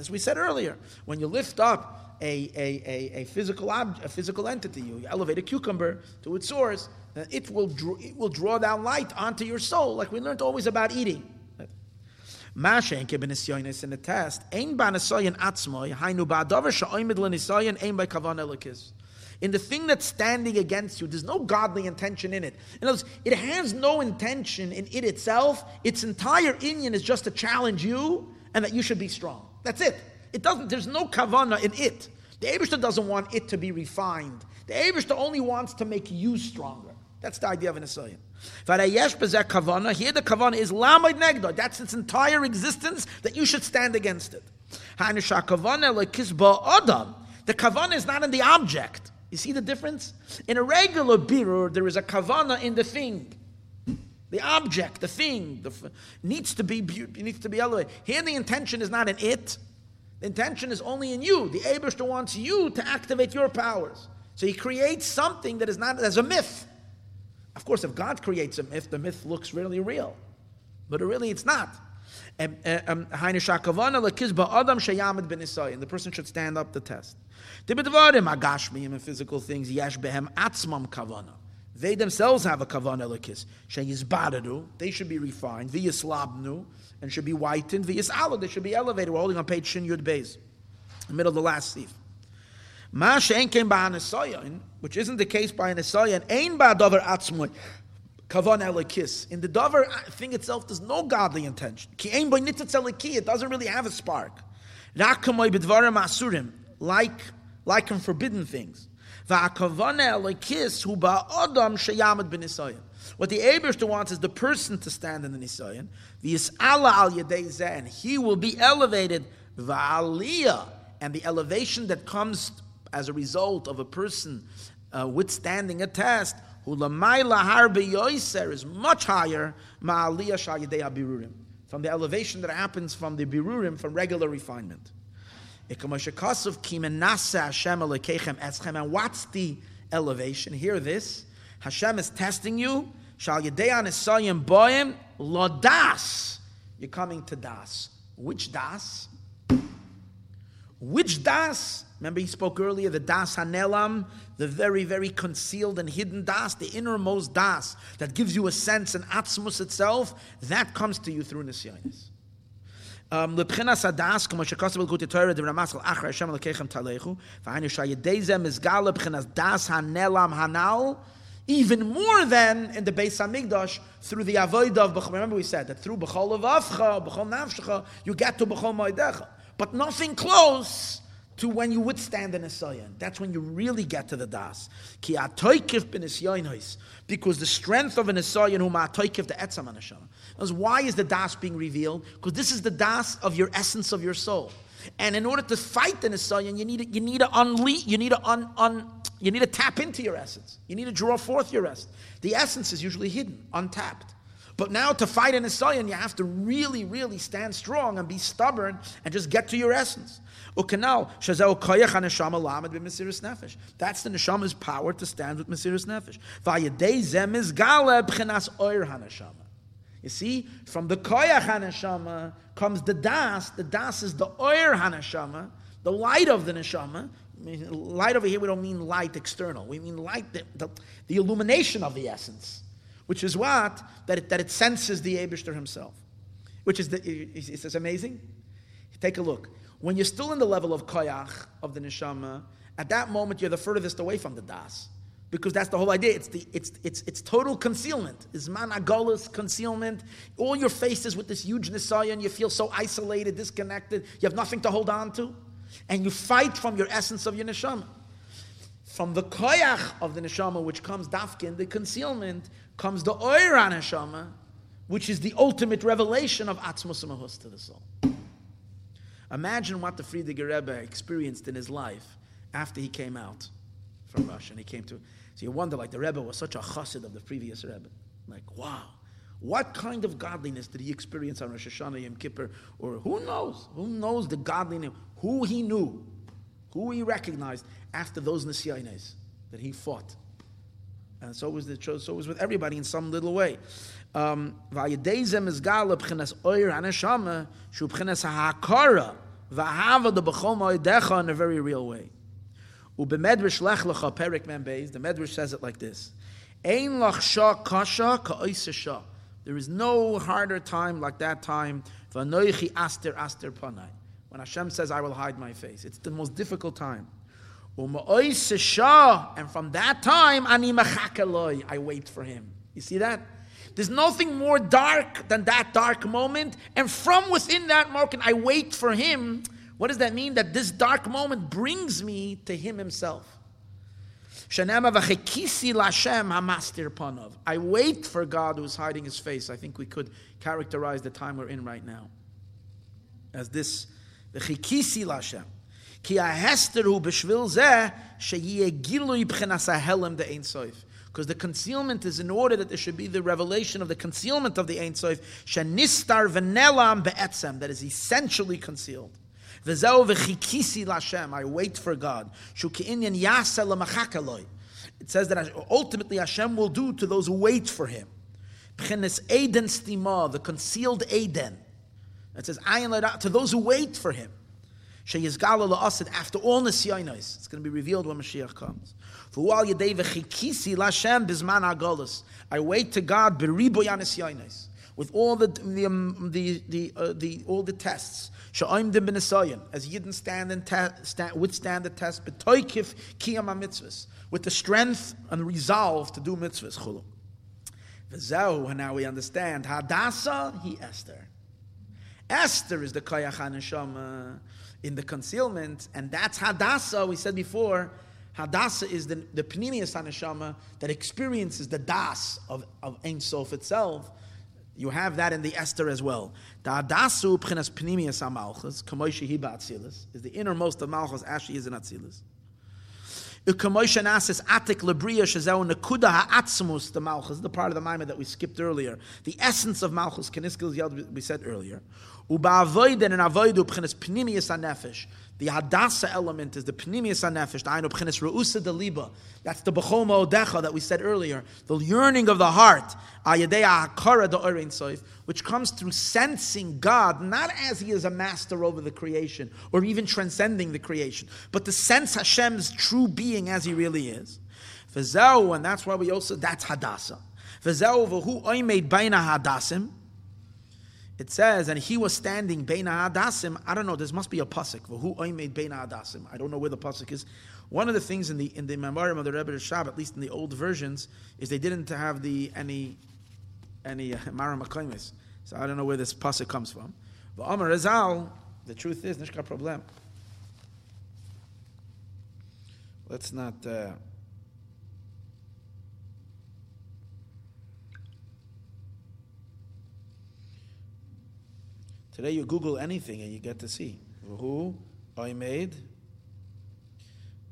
as we said earlier, when you lift up a, a, a, a physical ob, a physical entity, you elevate a cucumber to its source, Uh, it will, draw, it will draw down light onto your soul, like we learned always about eating. In the test, in the thing that's standing against you, there's no godly intention in it. In other words, it has no intention in it itself. Its entire inyan is just to challenge you and that you should be strong. That's it. It doesn't, there's no kavana in it. The Abishta doesn't want it to be refined. The Abishta only wants to make you stronger. That's the idea of an kavana. Here the kavana is lamad negda. That's its entire existence that you should stand against it. The kavana is not in the object. You see the difference? In a regular birur, there is a kavana in the thing. The object, the thing, the f- needs to be needs to be elevated. Here, the intention is not in it. The intention is only in you. The Abishter wants you to activate your powers. So he creates something that is not as a myth. Of course, if God creates a myth, the myth looks really real, but really it's not. Eh, and the person should stand up the test. The physical things. They themselves have a kavana lekis. They should be refined. V'yislabnu, and should be whitened. They should be elevated. We're holding on page Shin Yud Beis, the middle of the last seif. Ma she'en came which isn't the case by an esayin, ein ba'davar atzmoy. Kavan elekis. In the davar uh, thing itself, there's no godly intention. Ki ein by It doesn't really have a spark. Rakamoy b'dvarim asurim. Like like in forbidden things. What the Abishter wants is the person to stand in the Nisayan. And he will be elevated. And the elevation that comes as a result of a person uh, withstanding a test is much higher from the elevation that happens from the birurim, from regular refinement. And what's the elevation? Hear this. Hashem is testing you. Lodas. You're coming to Das. Which Das? Which Das? Remember, he spoke earlier the Das Hanelam, the very, very concealed and hidden Das, the innermost Das that gives you a sense and Atzmus itself, that comes to you through Nisyonis. Um, even more than in the Beis Hamikdash through the Avodah of Bechol. Remember we said that through Bechol Avavcha, Bechol Nafshecha, you get to Bechol maidecha, But nothing close to when you withstand an Esayan. That's when you really get to the Das. Because the strength of an Esayan whom atoikif the etzam anashama. Why is the Das being revealed? Because this is the Das of your essence of your soul. And in order to fight the Esayan, you need to, you need to unleash, you need to un, un, you need to tap into your essence. You need to draw forth your essence. The essence is usually hidden, untapped. But now to fight an Esayan, you have to really, really stand strong and be stubborn and just get to your essence. That's the neshama's power to stand with Mesiris Nefesh. You see, from the koyach haneshama comes the das. The das is the oir haneshama, the light of the neshama. Light over here, we don't mean light external. We mean light, the, the, the illumination of the essence which is what? That it, that it senses the Abishter himself. Which is, the, is, is amazing? Take a look. When you're still in the level of koyach, of the neshama, at that moment you're the furthest away from the das. because that's the whole idea. It's the it's it's it's total concealment. Is managolus concealment. All your faces with this huge nisaya, and you feel so isolated, disconnected. You have nothing to hold on to, and you fight from your essence of your neshama. From the koyach of the neshama, which comes dafkin, the concealment, comes the oira neshama, which is the ultimate revelation of mahus to the soul. Imagine what the Frierdiker Rebbe experienced in his life after he came out from Russia and he came to. So you wonder, like the Rebbe was such a chassid of the previous Rebbe. Like, wow, what kind of godliness did he experience on Rosh Hashanah, Yom Kippur, or who knows? Who knows the godliness? Who he knew, who he recognized after those Nisyanes that he fought. And so was the so was with everybody in some little way. Um, Vayedezem is gal b'chinas oir haneshama shu b'chinas ha'akara v'hava the b'chol decha in a very real way. Ubemedrash lech lecha perik man beis. The Medrash says it like this: Ein lach shah kasha ka'oisa There is no harder time like that time. V'noichi aster aster panai. When Hashem says, "I will hide my face," it's the most difficult time. And from that time, I wait for him. You see that? There's nothing more dark than that dark moment. And from within that moment, I wait for him what does that mean? That this dark moment brings me to Him Himself. I wait for God who's hiding His face. I think we could characterize the time we're in right now as this chikisi lashem. Ki ahesteru b'shvil zeh sheyeh gilui b'chenas ahelem de ein soif. Because the concealment is in order that there should be the revelation of the concealment of the Ein Sof, shenistar v'nelam be'etzem, that is essentially concealed. I wait for God. It says that ultimately Hashem will do to those who wait for Him. P'chenes Eden stima, The concealed Eden. It says, to those who wait for Him. After all Nisyonos, it's going to be revealed when Mashiach comes. I wait to God with all the the um, the, the, uh, the all the tests Sha'oimdim b'nisayon, as Yidden stand and te- stand, withstand the test, b'toikif kiyam mitzvahs, with the strength and resolve to do mitzvahs. Chulu. V'zehu, and now we understand, Hadassah, he Esther. Esther is the koyach haneshama in the concealment, and that's Hadassah, we said before, Hadassah is the, the Pnimius Haneshama that experiences the Das of, of Ein Sof itself, you have that in the Esther as well. The Adasu p'chinas pnimius amalchus, kamoishi hiba atzilis, is the innermost of malchus, she is in atzilis. Ukamoisha nasis atik lebriya shezeu nekuda ha'atzmus, the malchus, the part of the mimer that we skipped earlier. The essence of malchus, keniskil yad, we said earlier. Uba Uba'avoiden and avoidu p'chinas pnimius anefesh. The Hadassah element is the Pnimius HaNefesh, the Ainu Pchenes Re'usa Deliba. That's the Bechoma Odecha that we said earlier. The yearning of the heart, Ayadei HaKara Da'orein Soif, which comes through sensing God, not as He is a master over the creation, or even transcending the creation, but to sense Hashem's true being as He really is. V'zeu, and that's why we also, that's Hadassah. V'zeu v'hu oimed baina Hadassim, it says, and he was standing Beina Adasim. I don't know. this must be a pasuk. Who made Beina Adasim? I don't know where the pasuk is. One of the things in the in the memoriam of the Rebbe Rashab, at least in the old versions, is they didn't have the any any uh, *laughs* Maram So I don't know where this pasuk comes from. But Amar Azal, the truth is, nishka problem. Let's not. Uh, Today you Google anything and you get to see who I made.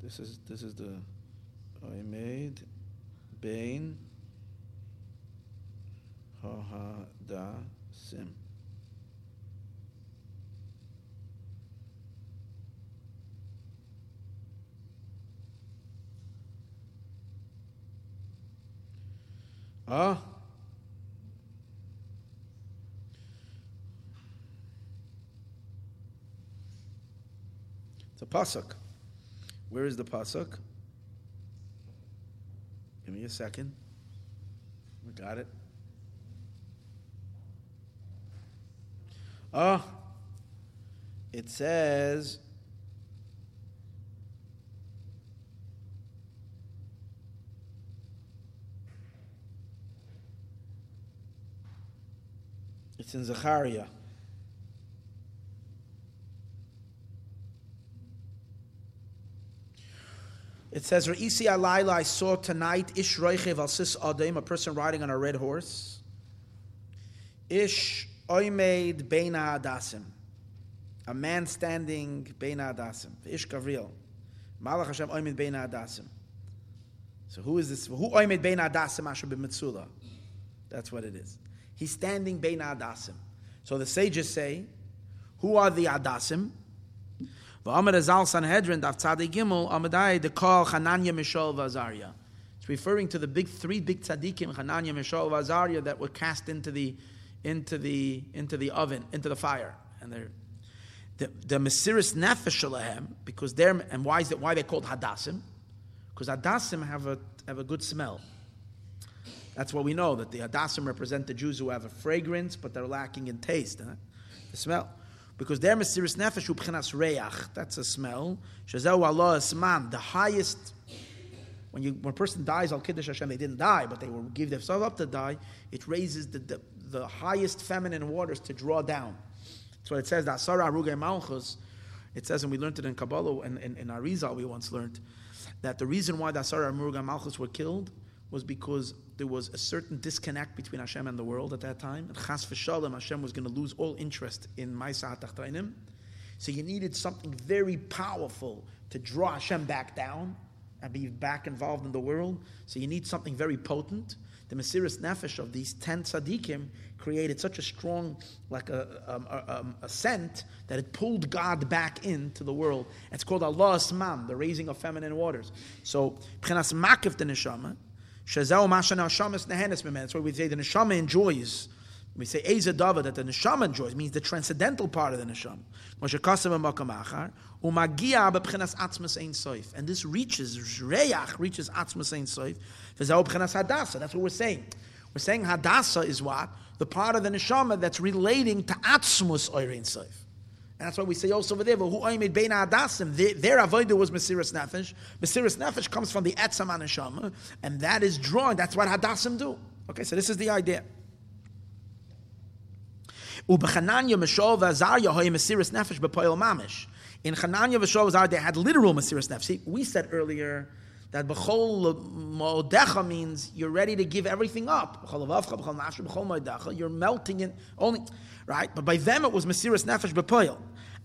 This is this is the I made Bain Ha Ha Da Sim. Ah. It's a pasuk. Where is the pasuk? Give me a second. We got it. Ah, it says. It's in Zechariah. It says, Re'isi alayla, I saw tonight, Ish roichev al sis adim, a person riding on a red horse. Ish oimed beina adasim, a man standing beina adasim. Ish Gabriel. Malach Hashem oimed beina adasim. So who is this? Who oimed beina adasim asher b'mitzula? That's what it is. He's standing beina adasim. So the sages say, who are the adasim? V'amad azal Sanhedrin daf gimel amadai the call Hananya Mishael Vazaria. It's referring to the big three big tzaddikim Hananya Mishael Vazaria that were cast into the into the into the oven into the fire and they're the, the Mesiris Nefesh because they're, and why is it, why they're called Hadassim? Because Hadassim have a, have a good smell. That's what we know, that the Hadassim represent the Jews who have a fragrance, but they're lacking in taste, huh? the smell because their Mesiris Nefesh Ubchinas Reach, that's a smell. Shazau Allah Isman, the highest. When, you, when a person dies, Al Kiddush Hashem, they didn't die, but they will give themselves up to die. It raises the, the, the highest feminine waters to draw down. That's what it says. That Sarah Aruge Malchus. It says, and we learned it in Kabbalah and in, Arizal, we once learned that the reason why the Sarah Aruge Malchus were killed was because there was a certain disconnect between Hashem and the world at that time. And Chas v'shalom, Hashem was going to lose all interest in Maisa HaTachtainim. So you needed something very powerful to draw Hashem back down and be back involved in the world. So you need something very potent. The Mesiris Nefesh of these ten tzaddikim created such a strong, like a, um, a, um, a, scent that it pulled God back into the world. It's called Allah Asman, the raising of feminine waters. So, Pchenas Makif the Neshama, That's why we say the Neshama enjoys. We say Eza Dava that the Neshama enjoys means the transcendental part of the Neshama. And this reaches Reach reaches Atzmas Ein Soif. That's what we're saying. We're saying Hadasa is what the part of the Neshama that's relating to Atzmus Ein Soif. And that's why we say oh, also over there, who oimid bein adasim, their avodah was Mesiris Nefesh. Mesiris Nefesh comes from the Etzam Anashama, and that is drawing, that's what Hadasim do. Okay, so this is the idea. In Chananya v'Shol v'Azarya, they had literal Mesiris Nefesh. See, we said earlier that b'chol mo'odecha means you're ready to give everything up. You're melting it only right? But by them it was Mesiris Nefesh B'Poyel.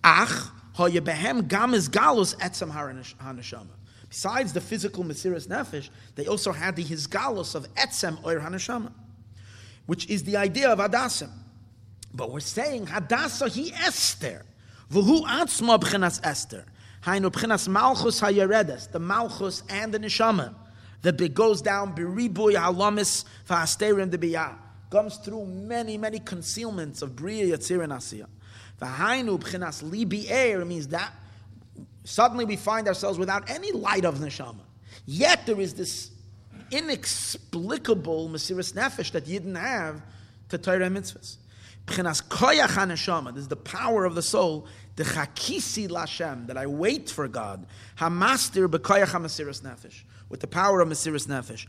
Ach, behem gam galus etzem haneshama. Besides the physical Mesiris Nefesh, they also had the galus of etzem oir haneshama, which is the idea of Hadasim. But we're saying Hadasa he Esther. V'hu atzma b'chinas Esther. Hainu b'chinas malchus hayeredes, the malchus and the neshama that goes down biribuy halamis v'asterim de biyah comes through many, many concealments of Bria, Yatzir, and Asiya. V'hainu b'chinas libi air means that suddenly we find ourselves without any light of neshama. Yet there is this inexplicable Mesiris Nefesh that you didn't have to Torah mitzvahs. B'chinas koyach neshama. This is the power of the soul. The chakisi lashem that I wait for God. Hamaster b'koyach hamasiris nefesh with the power of Mesiris Nefesh.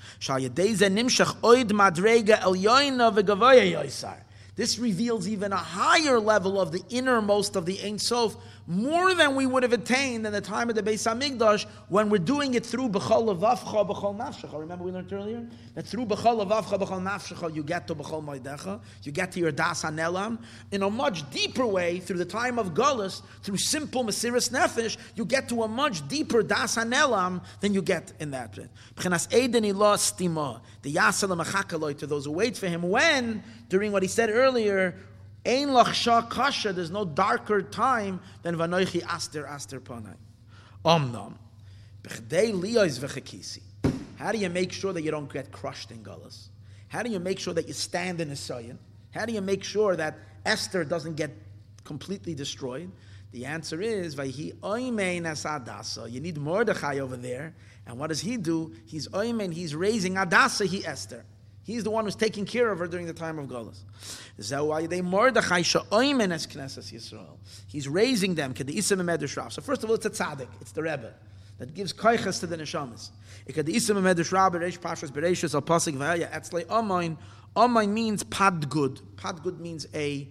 This reveals even a higher level of the innermost of the Ein Sof, more than we would have attained in the time of the Beis Hamikdash when we're doing it through B'chol Levavcha, B'chol Nafshecha. Remember we learned earlier? That through B'chol Levavcha, B'chol Nafshecha, you get to B'chol Moedecha, you get to your Das HaNelam. In a much deeper way, through the time of Gullus, through simple Mesiris Nefesh, you get to a much deeper Das HaNelam than you get in that bit. B'chenas Eden Ilah Stima, the Yasal to those who wait for him, when, during what he said earlier, Ein lachsha kasha, there's no darker time than vanoichi aster aster panai. Omnam. Bechdei liyos v'chekisi. How do you make sure that you don't get crushed in gullus? How do you make sure that you stand in a? How do you make sure that Esther doesn't get completely destroyed? The answer is Vayhi Oimein Adasa. You need Mordechai over there. And what does he do? He's Oimein, he's raising Adasa, he Esther. He's the one who's taking care of her during the time of Golas. He's raising them. So first of all, it's a tzaddik. It's the Rebbe. that gives koiches to the neshamas. Amain means padgud. Padgud means a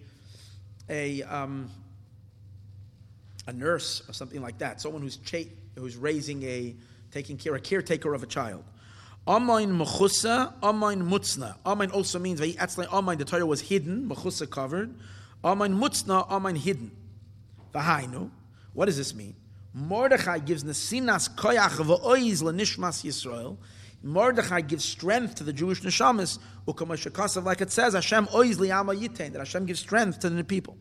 a um, a nurse or something like that. Someone who's cha- who's raising a taking care, a caretaker of a child. Amain mechusa, amain mutzna. Amain also means etzlei amain. The Torah was hidden, mechusa covered. Amain mutzna, amain hidden. V'hainu. What does this mean? Mordechai gives nesinas koyach v'oiz lenishmas Yisrael. Mordechai gives strength to the Jewish neshamas. Ukamashakasav, like it says, Hashem oiz liyama yitain, that Hashem gives strength to the people.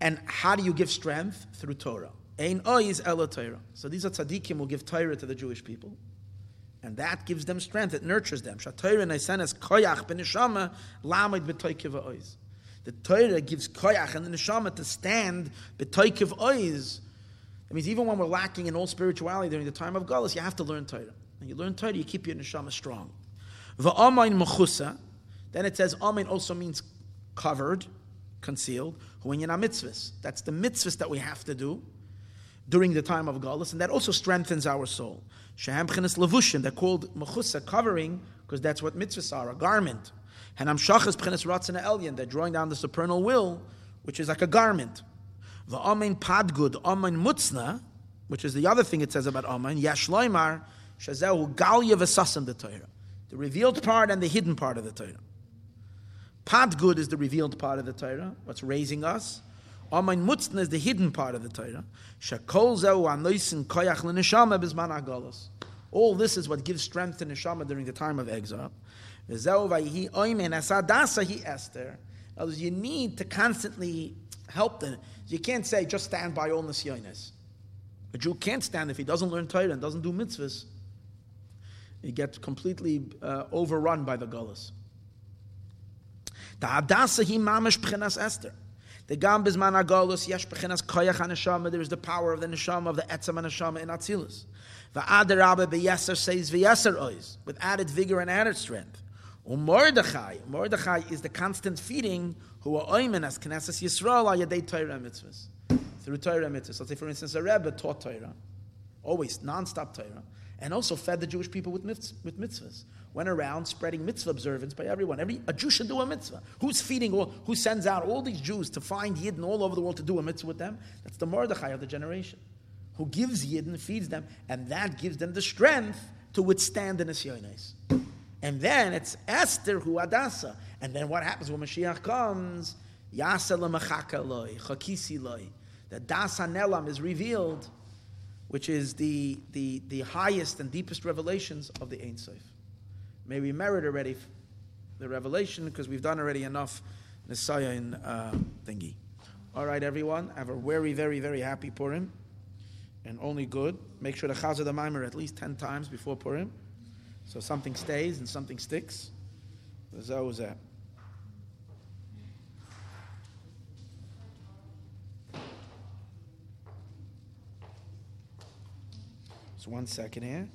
And how do you give strength? Through Torah. Ein oiz ela Torah. So these are tzaddikim who give Torah to the Jewish people. And that gives them strength, it nurtures them. The Torah gives koyach and the neshama to stand b'toikiv oiz it means even when we're lacking in all spirituality during the time of Galus, you have to learn Torah. And you learn Torah, you keep your neshama strong. Then it says amain also means covered, concealed. That's the mitzvahs that we have to do during the time of Galus, and that also strengthens our soul. Shehem chenes levushim. They're called mechusa, covering, because that's what mitzvahs are, a garment. And amshachas chenes ratzana elyon. They're drawing down the supernal will, which is like a garment. The Amen Padgud, Amen Mutzna, which is the other thing it says about Amen, Yashloimar, Shazehu Galya Vesasim the Torah. The revealed part and the hidden part of the Torah. Padgud is the revealed part of the Torah, what's raising us. Amen Mutzna is the hidden part of the Torah. Shakol Zehu Anoisin Koyach L'Neshama Bizman Agalos. All this is what gives strength to Neshama during the time of exile. Zehu Vayihi Oimen Asadasa Hi Esther. You need to constantly help them. You can't say just stand by all nisyonis. A Jew can't stand if he doesn't learn Torah and doesn't do mitzvahs. He gets completely uh, overrun by the gullus. The Hadassah he mamish pchenas Esther. The gam agolus yesh pchenas koyach haneshama. There is the power of the neshama of the etzam haneshama in Atzilus. Va'ader Rabbe beyeser says veyeser ois with added vigor and added strength. Umordechai, Mordechai is the constant feeding who are oimen as Knesset Yisrael are yadei Torah mitzvahs. Through Torah mitzvahs. Let's say, for instance, a Rebbe taught Torah, always non-stop Torah, and also fed the Jewish people with mitzvahs. Went around spreading mitzvah observance by everyone. Every a Jew should do a mitzvah. Who's feeding all? Who sends out all these Jews to find Yidden all over the world to do a mitzvah with them? That's the Mordechai of the generation, who gives Yidden, feeds them, and that gives them the strength to withstand the Nisyonis. And then it's Esther who Adasa. And then what happens when Mashiach comes? Yasa loy, chakisi loy. The Das Hanelam is revealed, which is the, the, the highest and deepest revelations of the Ein Sof. May we merit already the revelation because we've done already enough Nisaya uh, thingy. All right, everyone. Have a very, very, very happy Purim. And only good. Make sure to chazer the mimer at least 10 times before Purim. So something stays and something sticks. So that. So one second here.